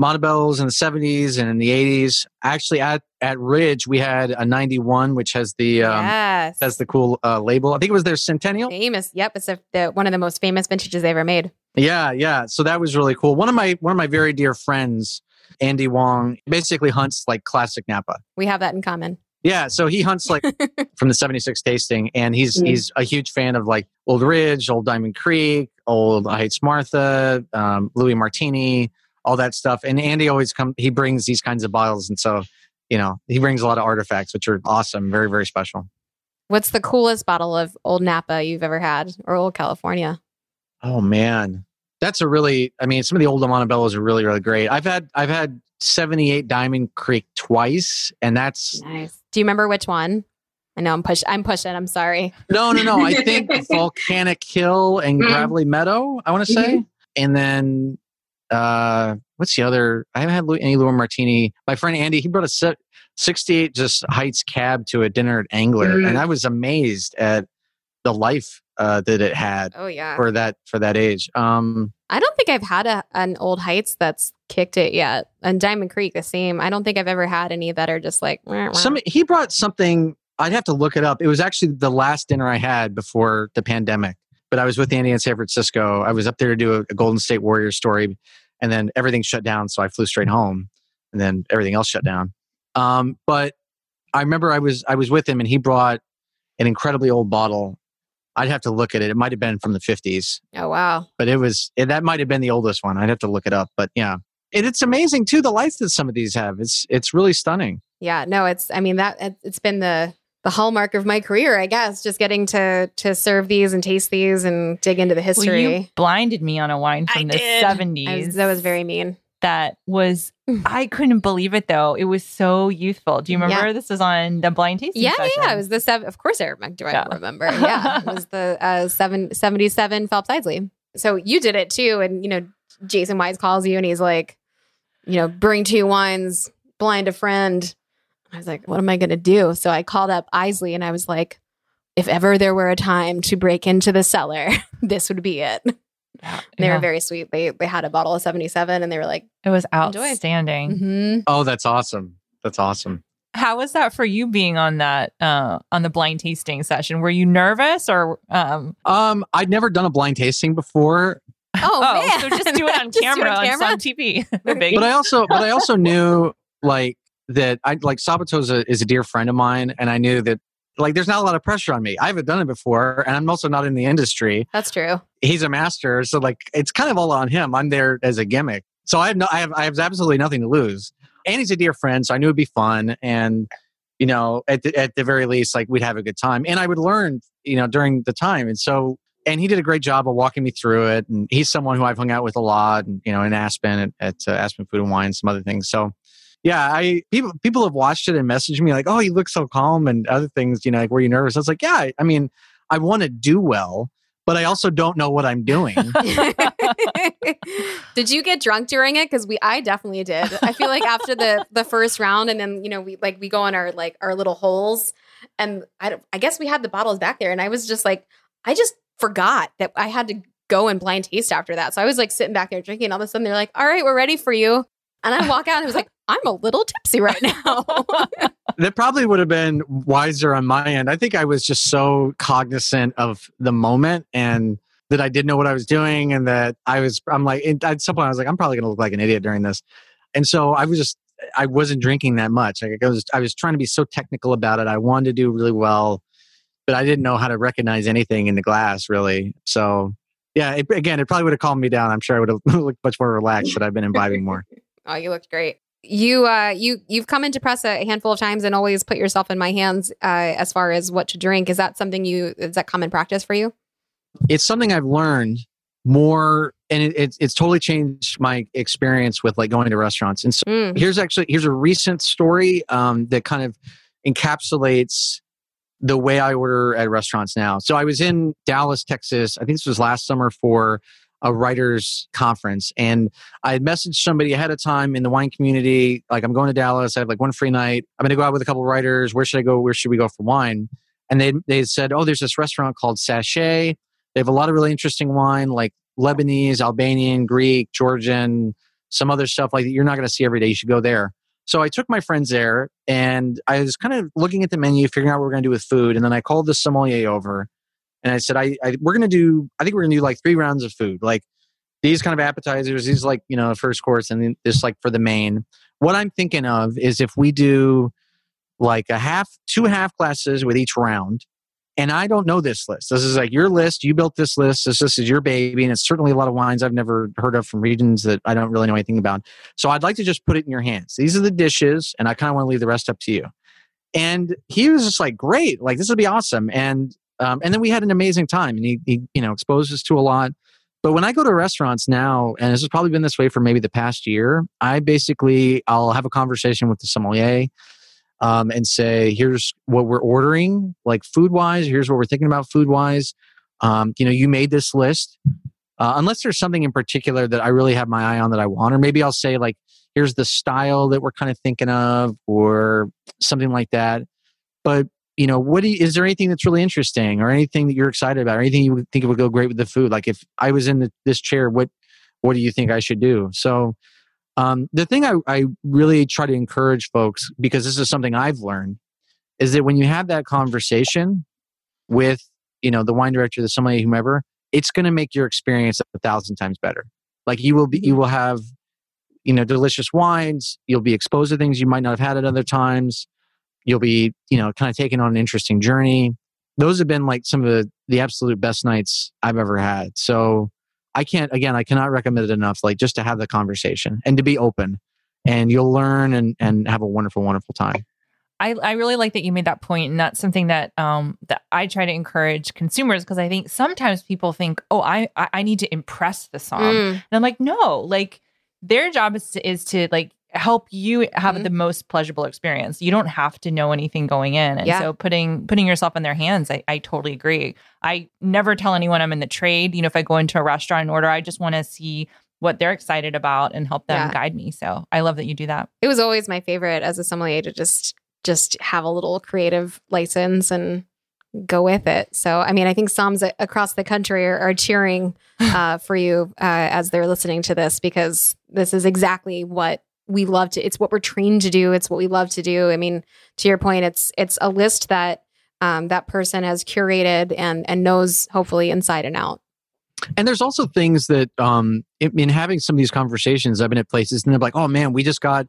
Speaker 2: Montebellos in the 70s and in the 80s. Actually at at Ridge we had a 91 which has the um
Speaker 1: yes,
Speaker 2: has the cool uh, label. I think it was their centennial.
Speaker 1: famous. Yep, it's a, the, one of the most famous vintages they ever made.
Speaker 2: Yeah, yeah. So that was really cool. One of my one of my very dear friends, Andy Wong, basically hunts like classic Napa.
Speaker 1: We have that in common.
Speaker 2: Yeah, so he hunts like from the 76 tasting and he's
Speaker 1: Mm.
Speaker 2: he's a huge fan of like Old Ridge, Old Diamond Creek, Old Heitz Martha, um, Louis Martini, all that stuff. And Andy always come he brings these kinds of bottles and so, you know, he brings a lot of artifacts which are awesome, very very special.
Speaker 1: What's the coolest bottle of Old Napa you've ever had, or Old California?
Speaker 2: Oh man. That's a really I mean, some of the old Montebellos are really really great. I've had I've had 78 Diamond Creek twice and that's
Speaker 1: Nice. Do you remember which one? I know I'm push. I'm pushing. I'm sorry.
Speaker 2: No, no, no. I think Volcanic Hill and
Speaker 1: Mm.
Speaker 2: Gravelly Meadow, I want to say. And then uh what's the other? I haven't had any Louis Martini. My friend Andy, he brought a se- 68 just Heitz cab to a dinner at Angler.
Speaker 1: Mhm.
Speaker 2: And I was amazed at the life uh, that it had
Speaker 1: Oh yeah.
Speaker 2: for that for that age. Um
Speaker 1: I don't think I've had a, an Old Heitz that's kicked it yet. And Diamond Creek the same. I don't think I've ever had any that are just like. "Wah, wah."
Speaker 2: some he brought something I'd have to look it up. It was actually the last dinner I had before the pandemic. But I was with Andy in San Francisco. I was up there to do a, a Golden State Warriors story, and then everything shut down. So I flew straight home, and then everything else shut down. Um, but I remember I was I was with him, and he brought an incredibly old bottle. I'd have to look at it. It might have been from the 50s,
Speaker 1: Oh wow.
Speaker 2: but it was it, that might have been the oldest one. I'd have to look it up. But yeah, and it's amazing too the lights that some of these have. It's it's really stunning.
Speaker 1: Yeah. No. It's. I mean that it- it's been the the hallmark of my career. I guess just getting to to serve these and taste these and dig into the
Speaker 3: Well,
Speaker 1: history.
Speaker 3: you blinded me on a wine
Speaker 1: I
Speaker 3: from the
Speaker 1: did.
Speaker 3: 70s.
Speaker 1: was- that was very mean.
Speaker 3: that was I couldn't believe it though. It was so youthful. Do you
Speaker 1: Yeah.
Speaker 3: remember this was on the blind tasting?
Speaker 1: Yeah,
Speaker 3: session?
Speaker 1: yeah. It was the seven. Of course, I remember. Do I
Speaker 3: Yeah.
Speaker 1: remember? Yeah, it was the uh, seven seventy seven Phelps Eisele. So you did it too, and you know, Jason Wise calls you and he's like, you know, bring two wines, blind a friend. I was like, what am I going to do? So I called up Eisele and I was like, if ever there were a time to break into the cellar, this would be it. Yeah. They
Speaker 3: Yeah.
Speaker 1: were very sweet. They they had a bottle of seventy seven and they were like,
Speaker 3: It was
Speaker 1: Enjoy.
Speaker 3: outstanding.
Speaker 1: hmm
Speaker 2: Oh, that's awesome. That's awesome.
Speaker 3: How was that for you being on that uh on the blind tasting session? Were you nervous or um
Speaker 2: Um, I'd never done a blind tasting before,
Speaker 1: oh, man.
Speaker 3: so just do it on
Speaker 1: Just do it
Speaker 3: camera,
Speaker 1: on
Speaker 3: on,
Speaker 1: camera?
Speaker 3: on TV.
Speaker 2: But I also, but I also knew like that. I like Sabato's is a, is a dear friend of mine, and I knew that like there's not a lot of pressure on me. I haven't done it before, and I'm also not in the industry.
Speaker 1: That's true.
Speaker 2: He's a master, so like it's kind of all on him. I'm there as a gimmick, so I have no, I have, I have absolutely nothing to lose. And he's a dear friend, so I knew it'd be fun, and you know, at the, at the very least, like we'd have a good time, and I would learn, you know, during the time, and so. And he did a great job of walking me through it. And he's someone who I've hung out with a lot, and you know, in Aspen at, at uh, Aspen Food and Wine, some other things. So, yeah, I people people have watched it and messaged me like, "Oh, you look so calm," and other things. You know, like, were you nervous? I was like, "Yeah, I, I mean, I want to do well, but I also don't know what I'm doing.
Speaker 1: did you get drunk during it? Because we, I definitely did. I feel like after the the first round, and then you know we like we go on our like our little holes, and I I guess we had the bottles back there, and I was just like, I just forgot that I had to go and blind taste after that. So I was like sitting back there drinking. All of a sudden, they're like, "All right, we're ready for you," and I walk out, and I was like, "I'm a little tipsy right now."
Speaker 2: that probably would have been wiser on my end. I think I was just so cognizant of the moment and that I didn't know what I was doing, and that I was. I'm like at some point I was like, I'm probably going to look like an idiot during this, and so I was just. I wasn't drinking that much. Like I was, I was trying to be so technical about it. I wanted to do really well, but I didn't know how to recognize anything in the glass really. So yeah, it, again, it probably would have calmed me down. I'm sure I would have looked much more relaxed, but I've been imbibing more.
Speaker 1: Oh, you looked great. You uh you you've come into press a handful of times and always put yourself in my hands uh, as far as what to drink. Is that something you is that common practice for you?
Speaker 2: It's something I've learned more and it, it's it's totally changed my experience with like going to restaurants. And so mm. here's actually here's a recent story um, that kind of encapsulates the way I order at restaurants now. So I was in Dallas, Texas. I think this was last summer for a writers conference and I had messaged somebody ahead of time in the wine community like I'm going to Dallas I have like one free night I'm going to go out with a couple writers where should I go where should we go for wine and they they said oh there's this restaurant called Sachet they have a lot of really interesting wine like Lebanese Albanian Greek Georgian some other stuff like that you're not going to see every day you should go there so I took my friends there and I was kind of looking at the menu, figuring out what we're going to do with food. And then I called the sommelier over and I said, I, I we're to do, I think we're to do like three rounds of food, like these kind of appetizers, these like, you know, first course and this like for the main. What I'm thinking of is if we do like a half, two half classes with each round and I don't know this list. This is like your list. You built this list. This, this is your baby. And it's certainly a lot of wines I've never heard of from regions that I don't really know anything about. So I'd like to just put it in your hands. These are the dishes, and I kind of want to leave the rest up to you. And he was just like, great. Like, this would be awesome. And, um, and then we had an amazing time. And he, he, you know, exposed us to a lot. But when I go to restaurants now, and this has probably been this way for maybe the past year, I basically, I'll have a conversation with the sommelier um, and say, here's what we're ordering, like food wise, here's what we're thinking about food wise. Um, you know, you made this list. Uh, unless there's something in particular that I really have my eye on that I want, or maybe I'll say, like, here's the style that we're kind of thinking of, or something like that. But you know, what you, is there anything that's really interesting, or anything that you're excited about, or anything you think would go great with the food? Like, if I was in the, this chair, what what do you think I should do? So um, the thing I, I really try to encourage folks, because this is something I've learned, is that when you have that conversation with, you know, the wine director, the sommelier, whomever, it's going to make your experience a thousand times better. Like you will be, you will have, you know, delicious wines. You'll be exposed to things you might not have had at other times. You'll be, you know, kind of taken on an interesting journey. Those have been like some of the, the absolute best nights I've ever had. So I can't, again, I cannot recommend it enough, like just to have the conversation and to be open and you'll learn and, and have a wonderful, wonderful time.
Speaker 3: I, I really like that you made that point, and that's something that um that I try to encourage consumers because I think sometimes people think, oh, I I need to impress the song, mm. and I'm like, no, like their job is to, is to like help you have mm-hmm. the most pleasurable experience. You don't have to know anything going in. And yeah. so putting putting yourself in their hands, I, I totally agree. I never tell anyone I'm in the trade. You know, if I go into a restaurant and order, I just want to see what they're excited about and help them yeah. guide me. So I love that you do that.
Speaker 1: It was always my favorite as a sommelier to just just have a little creative license and go with it. So, I mean, I think Somms across the country are, are cheering uh, for you uh, as they're listening to this because this is exactly what we love to it's what we're trained to do it's what we love to do. I mean to your point it's it's a list that um, that person has curated and and knows hopefully inside and out.
Speaker 2: And there's also things that um in, in having some of these conversations i've been at places and they're like oh man we just got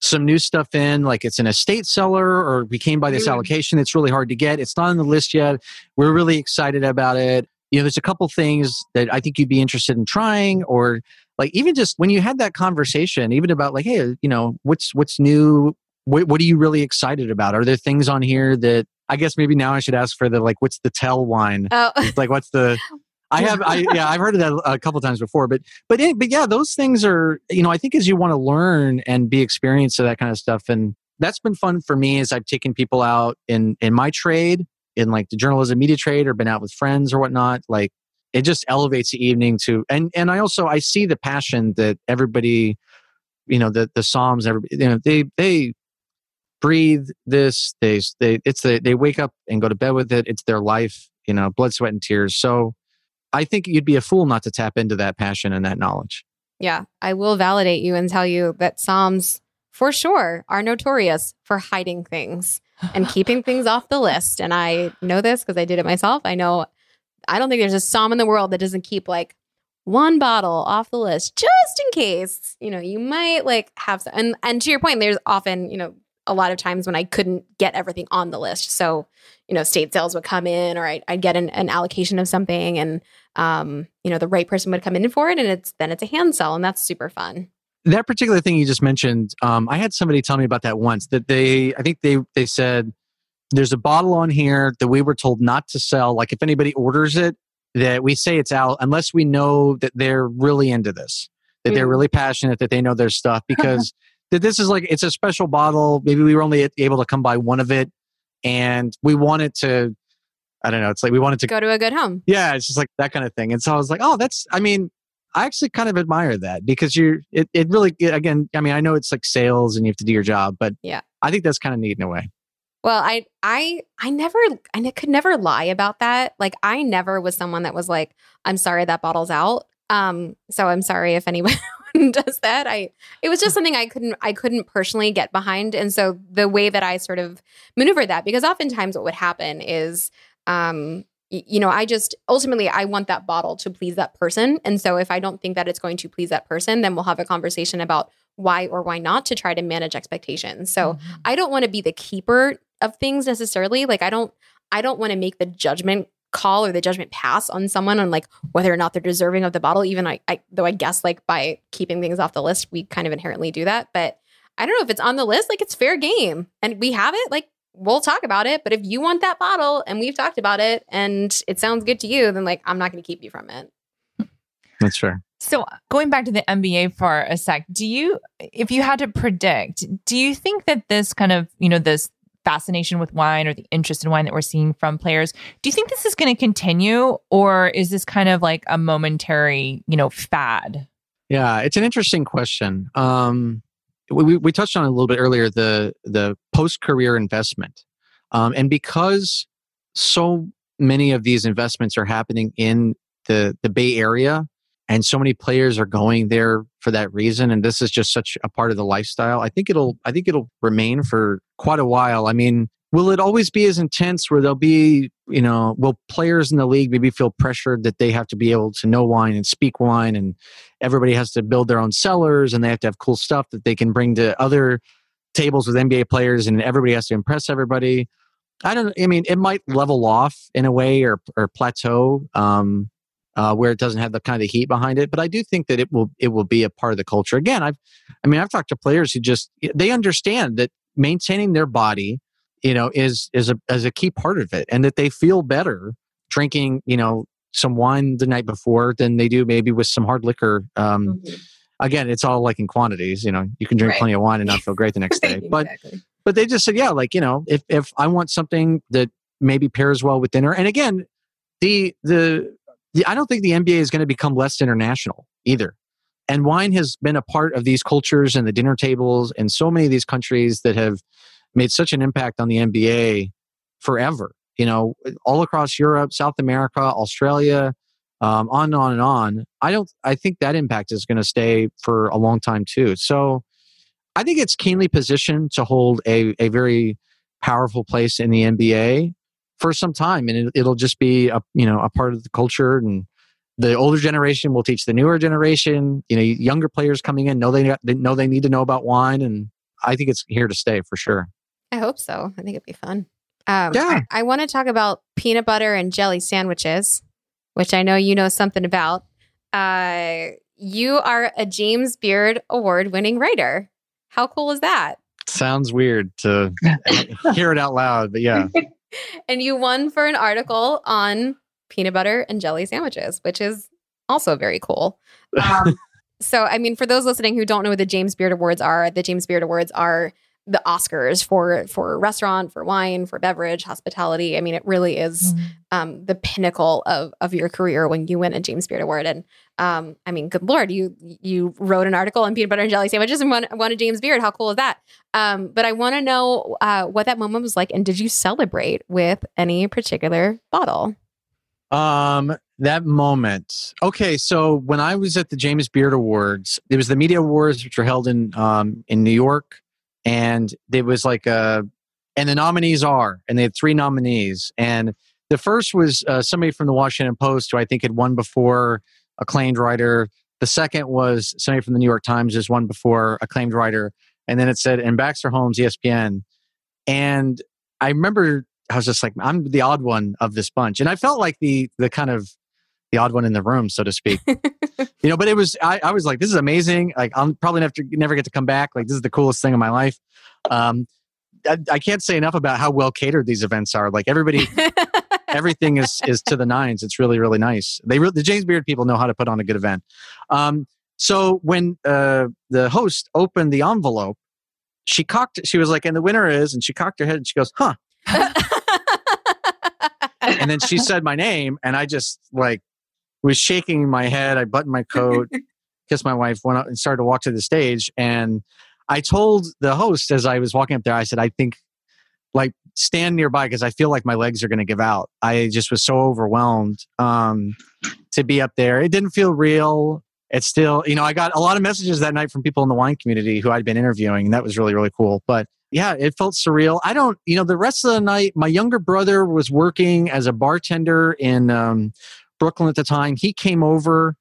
Speaker 2: some new stuff in like it's an estate seller or we came by this mm. allocation it's really hard to get. It's not on the list yet. We're really excited about it you know there's a couple things that i think you'd be interested in trying or like even just when you had that conversation even about like hey you know what's what's new? What, what are you really excited about? Are there things on here that i guess maybe now i should ask for the like what's the tell wine? Oh. like what's the I have, I yeah, I've heard of that a couple times before, but but it, but yeah, those things are, you know, I think as you want to learn and be experienced to that kind of stuff, and that's been fun for me as I've taken people out in in my trade, in like the journalism media trade, or been out with friends or whatnot. Like it just elevates the evening to and and I also I see the passion that everybody you know the the Somms everybody you know they they breathe this they they it's the, they wake up and go to bed with it it's their life you know blood sweat and tears so I think you'd be a fool not to tap into that passion and that knowledge
Speaker 1: yeah I will validate you and tell you that Somms for sure are notorious for hiding things and keeping things off the list. And I know this because I did it myself. I know I don't think there's a Somm in the world that doesn't keep like one bottle off the list just in case. You know you might like have some, and and to your point there's often you know a lot of times when I couldn't get everything on the list. So you know state sales would come in or I'd, I'd get an, an, allocation of something and um you know the right person would come in for it and it's then it's a hand sell and that's super fun
Speaker 2: that particular thing you just mentioned um I had somebody tell me about that once that they I think they they said there's a bottle on here that we were told not to sell. Like if anybody orders it, that we say it's out unless we know that they're really into this, that mm. they're really passionate, that they know their stuff. Because that this is like it's a special bottle. Maybe we were only able to come by one of it, and we wanted to. I don't know. It's like we wanted to
Speaker 1: go to a good home.
Speaker 2: Yeah, it's just like that kind of thing. And so I was like, oh, that's. I mean, I actually kind of admire that because you're. It, it really again. I mean, I know it's like sales and you have to do your job, but
Speaker 1: yeah,
Speaker 2: I think that's kind of neat in a way.
Speaker 1: Well, I I I never I could never lie about that. Like I never was someone that was like, I'm sorry that bottle's out. Um, so I'm sorry if anyone does that. I it was just something I couldn't I couldn't personally get behind. And so the way that I sort of maneuvered that, because oftentimes what would happen is um you know, I just ultimately I want that bottle to please that person. And so if I don't think that it's going to please that person, then we'll have a conversation about why or why not to try to manage expectations. So mm-hmm. I don't want to be the keeper of things necessarily. Like I don't I don't want to make the judgment call or the judgment pass on someone on like whether or not they're deserving of the bottle. Even I, I though I guess like by keeping things off the list, we kind of inherently do that. But I don't know if it's on the list, like it's fair game and we have it, like we'll talk about it. But if you want that bottle and we've talked about it and it sounds good to you, then like I'm not going to keep you from it.
Speaker 2: That's fair.
Speaker 3: So going back to the NBA for a sec, do you, if you had to predict, do you think that this kind of, you know, this fascination with wine or the interest in wine that we're seeing from players. Do you think this is going to continue or is this kind of like a momentary, you know, fad?
Speaker 2: Yeah, it's an interesting question. Um, we, we touched on a little bit earlier the the post career investment, um, and because so many of these investments are happening in the the Bay Area, and so many players are going there for that reason and this is just such a part of the lifestyle i think it'll i think it'll remain for quite a while. I mean will it always be as intense where there'll be you know will players in the league maybe feel pressured that they have to be able to know wine and speak wine and everybody has to build their own cellars and they have to have cool stuff that they can bring to other tables with nba players and everybody has to impress everybody i don't i mean it might level off in a way or or plateau um uh, where it doesn't have the kind of heat behind it. But I do think that it will it will be a part of the culture. Again, I've I mean I've talked to players who just they understand that maintaining their body, you know, is is a is a key part of it, and that they feel better drinking, you know, some wine the night before than they do maybe with some hard liquor. Um, mm-hmm. Again, it's all like in quantities. You know, you can drink right. plenty of wine and not feel great the next day. But exactly. but they just said, yeah, like you know, if if I want something that maybe pairs well with dinner, and again, the the I don't think the NBA is going to become less international either. And wine has been a part of these cultures and the dinner tables in so many of these countries that have made such an impact on the NBA forever. You know, all across Europe, South America, Australia, um, on and on and on. I don't. I think that impact is going to stay for a long time too. So, I think it's keenly positioned to hold a a very powerful place in the NBA for some time and it, will just be a you know a part of the culture and the older generation will teach the newer generation you know younger players coming in know they, they know they need to know about wine and i think it's here to stay for sure
Speaker 1: i hope so. I think it'd be fun. Um, yeah. I, I want to talk about peanut butter and jelly sandwiches which i know you know something about. Uh, you are a james beard award winning writer. How cool is that?
Speaker 2: Sounds weird to hear it out loud but yeah.
Speaker 1: And you won for an article on peanut butter and jelly sandwiches, which is also very cool. Um, so, I mean, for those listening who don't know what the James Beard Awards are, the James Beard Awards are the Oscars for for restaurant, for wine, for beverage, hospitality. I mean, it really is mm-hmm. um, the pinnacle of of your career when you win a James Beard Award. And um, I mean, good lord, you you wrote an article on peanut butter and jelly sandwiches and won, won a James Beard. How cool is that? Um, but I want to know uh, what that moment was like, and did you celebrate with any particular bottle?
Speaker 2: Um, that moment. Okay, so when I was at the James Beard Awards, it was the media awards, which were held in um, in New York and it was like a and the nominees are and they had three nominees and the first was uh, somebody from the washington post who i think had won before acclaimed writer. The second was somebody from the new york times has won before acclaimed writer. And then it said and baxter holmes espn and i remember i was just like i'm the odd one of this bunch. And i felt like the the kind of the odd one in the room, so to speak. you know, but it was I, I was like, this is amazing. Like I'm probably never never get to come back. Like this is the coolest thing in my life. Um, I, I can't say enough about how well catered these events are. Like everybody, everything is is to the nines. It's really really nice. They re- the James Beard people know how to put on a good event. Um, so when uh, the host opened the envelope, she cocked. She was like, "And the winner is," and she cocked her head and she goes, "Huh." and then she said my name, and I just like was shaking my head. I buttoned my coat, kissed my wife, went out and started to walk to the stage. And I told the host as I was walking up there, I said, I think like stand nearby because I feel like my legs are going to give out. I just was so overwhelmed um, to be up there. It didn't feel real. It's still, you know, I got a lot of messages that night from people in the wine community who I'd been interviewing, and that was really, really cool. But yeah, it felt surreal. I don't, you know, the rest of the night, my younger brother was working as a bartender in um, Brooklyn at the time. He came over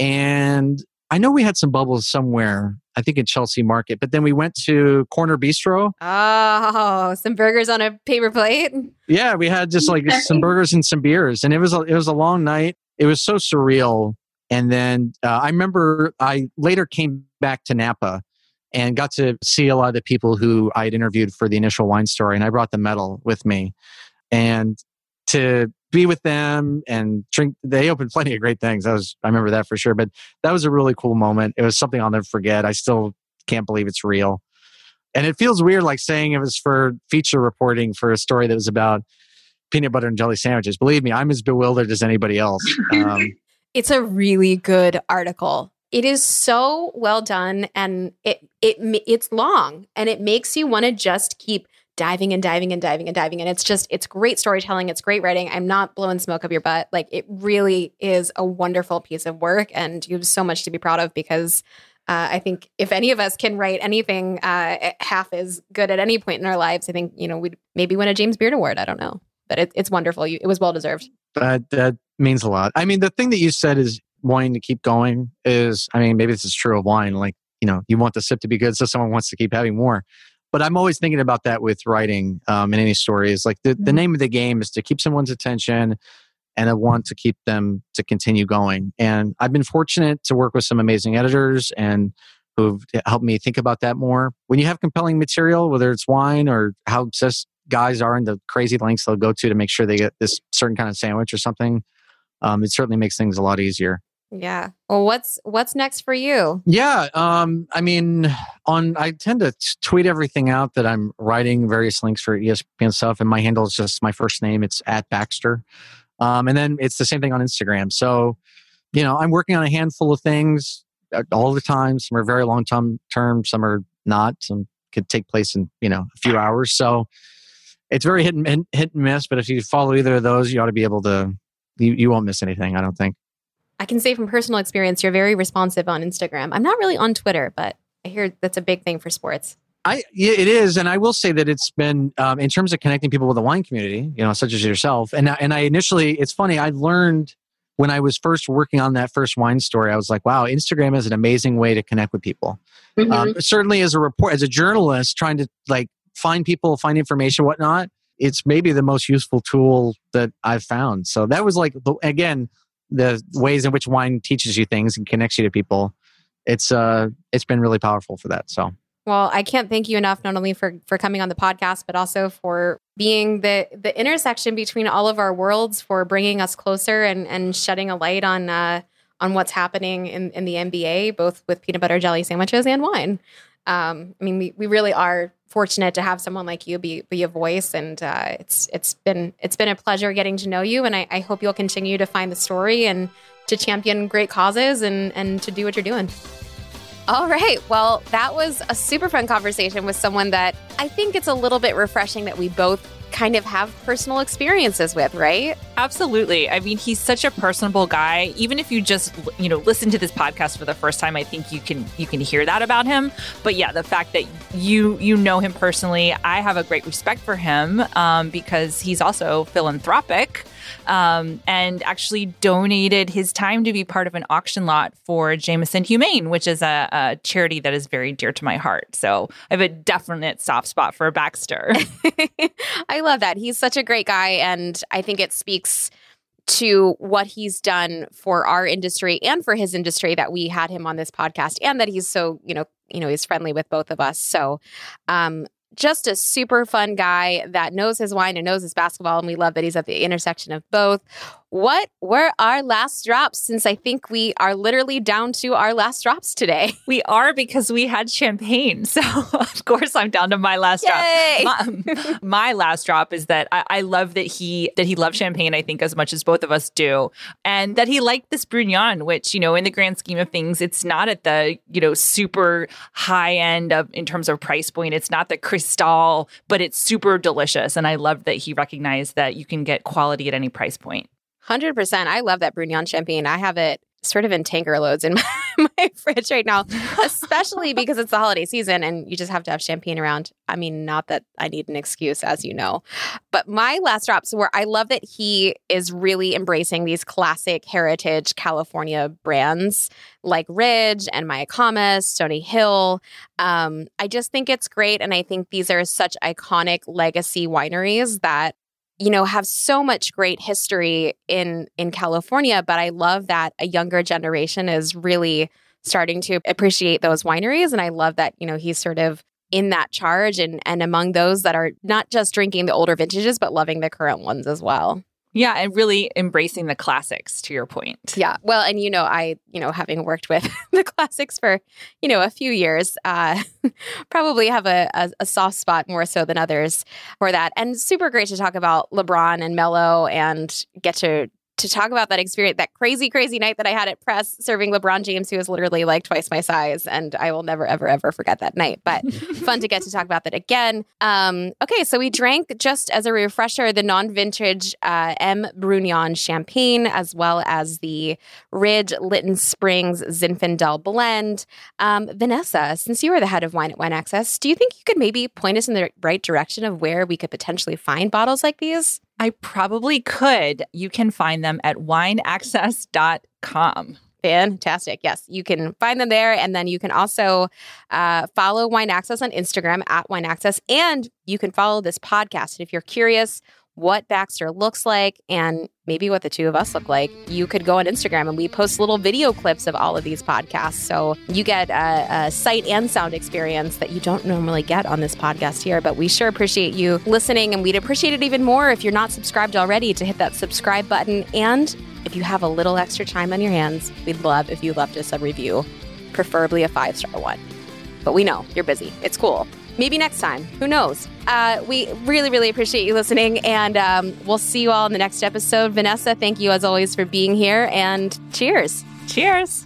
Speaker 2: and I know we had some bubbles somewhere, I think in Chelsea Market, but then we went to Corner Bistro.
Speaker 1: Oh, some burgers on a paper plate.
Speaker 2: Yeah, we had just like some burgers and some beers, and it was a, it was a long night. It was so surreal. And then uh, I remember I later came back to Napa and got to see a lot of the people who I had interviewed for the initial wine story, and I brought the medal with me. And to be with them and drink. They opened plenty of great things. That was I remember that for sure. But that was a really cool moment. It was something I'll never forget. I still can't believe it's real. And it feels weird like saying it was for feature reporting for a story that was about peanut butter and jelly sandwiches. Believe me, I'm as bewildered as anybody else. Um,
Speaker 1: it's a really good article. It is so well done and it it it's long and it makes you want to just keep diving and diving and diving and diving. And it's just, it's great storytelling. It's great writing. I'm not blowing smoke up your butt. Like it really is a wonderful piece of work. And you have so much to be proud of because uh, I think if any of us can write anything uh, half as good at any point in our lives, I think, you know, we'd maybe win a James Beard Award. I don't know. But it, it's wonderful. You, it was well deserved.
Speaker 2: That, that means a lot. I mean, the thing that you said is wanting to keep going is, I mean, maybe this is true of wine. Like, you know, you want the sip to be good, so someone wants to keep having more but I'm always thinking about that with writing um, in any story. Is like the, the mm-hmm. name of the game is to keep someone's attention and I want to keep them to continue going. And I've been fortunate to work with some amazing editors and who've helped me think about that more. When you have compelling material, whether it's wine or how obsessed guys are in the crazy lengths they'll go to to make sure they get this certain kind of sandwich or something, um, it certainly makes things a lot easier.
Speaker 1: Yeah. Well, what's what's next for you?
Speaker 2: Yeah. Um, I mean, on I tend to tweet everything out that I'm writing various links for ESPN stuff, and my handle is just my first name. It's at Baxter, um, and then it's the same thing on Instagram. So, you know, I'm working on a handful of things uh, all the time. Some are very long term, term. Some are not. Some could take place in you know a few hours. So, it's very hit and hit and miss. But if you follow either of those, you ought to be able to. You, you won't miss anything. I don't think.
Speaker 1: I can say from personal experience, you're very responsive on Instagram. I'm not really on Twitter, but I hear that's a big thing for sports.
Speaker 2: I yeah, it is, and I will say that it's been um, in terms of connecting people with the wine community, you know, such as yourself. And and I initially, it's funny, I learned when I was first working on that first wine story, I was like, wow, Instagram is an amazing way to connect with people. Mm-hmm. Um, certainly, as a report, as a journalist, trying to like find people, find information, whatnot, it's maybe the most useful tool that I've found. So that was like again the ways in which wine teaches you things and connects you to people it's uh it's been really powerful for that so.
Speaker 1: Well i can't thank you enough not only for for coming on the podcast but also for being the the intersection between all of our worlds for bringing us closer and and shedding a light on uh on what's happening in in the nba both with peanut butter jelly sandwiches and wine. Um i mean we, we really are fortunate to have someone like you be be a voice, and uh, it's it's been it's been a pleasure getting to know you, and I, I hope you'll continue to find the story and to champion great causes and and to do what you're doing. All right. Well, that was a super fun conversation with someone that I think it's a little bit refreshing that we both kind of have personal experiences with, right?
Speaker 3: Absolutely. I mean, he's such a personable guy. Even if you just, you know, listen to this podcast for the first time, I think you can you can hear that about him. But yeah, the fact that you you know him personally, I have a great respect for him um, because he's also philanthropic um, and actually donated his time to be part of an auction lot for Jameson Humane, which is a, a charity that is very dear to my heart. So I have a definite soft spot for Baxter.
Speaker 1: I love that. He's such a great guy. And I think it speaks to what he's done for our industry and for his industry that we had him on this podcast and that he's so you know you know he's friendly with both of us so um just a super fun guy that knows his wine and knows his basketball. And we love that he's at the intersection of both. What were our last drops? Since I think we are literally down to our last drops today.
Speaker 3: We are because we had champagne. So, of course, I'm down to my last
Speaker 1: Yay!
Speaker 3: drop. My, um, my, last drop is that I, I, love that he that he loved champagne. I think as much as both of us do, and that he liked this Brugnon, which you know, in the grand scheme of things, it's not at the you know super high end of in terms of price point. It's not the Cristal, but it's super delicious. And I love that he recognized that you can get quality at any price point.
Speaker 1: 100%. I love that Brugnon champagne. I have it sort of in tanker loads in my, my, fridge right now, especially because it's the holiday season and you just have to have champagne around. I mean, not that I need an excuse, as you know. But my last drops were I love that he is really embracing these classic heritage California brands like Ridge and Mayacamas, Stony Hill. Um, I just think it's great. And I think these are such iconic legacy wineries that you know have so much great history in in California but I love that a younger generation is really starting to appreciate those wineries and I love that you know he's sort of in that charge and and among those that are not just drinking the older vintages but loving the current ones as well.
Speaker 3: Yeah, and really embracing the classics to your point.
Speaker 1: Yeah. Well, and you know, I, you know, having worked with the classics for, you know, a few years, uh, probably have a, a, a, soft spot more so than others for that. And super great to talk about LeBron and Melo and get to to talk about that experience, that crazy, crazy night that I had at press serving LeBron James, who was literally like twice my size. And I will never, ever, ever forget that night. But fun to get to talk about that again. Um, okay, so we drank just as a refresher the non vintage uh, M. Brugnon champagne, as well as the Ridge Lytton Springs Zinfandel blend. Um, Vanessa, since you are the head of Wine at Wine Access, do you think you could maybe point us in the right direction of where we could potentially find bottles like these?
Speaker 3: I probably could. You can find them at wineaccess.com.
Speaker 1: Fantastic. Yes, you can find them there. And then you can also uh, follow Wine Access on Instagram at Wine Access. And you can follow this podcast. And if you're curious what Baxter looks like and maybe what the two of us look like, you could go on Instagram and we post little video clips of all of these podcasts. So you get a, a, sight and sound experience that you don't normally get on this podcast here. But we sure appreciate you listening and we'd appreciate it even more if you're not subscribed already to hit that subscribe button. And if you have a little extra time on your hands, we'd love if you left us a review, preferably a five star one. But we know you're busy. It's cool maybe next time. Who knows? Uh, we really, really appreciate you listening, and um, we'll see you all in the next episode. Vanessa, thank you as always for being here, and cheers.
Speaker 3: Cheers.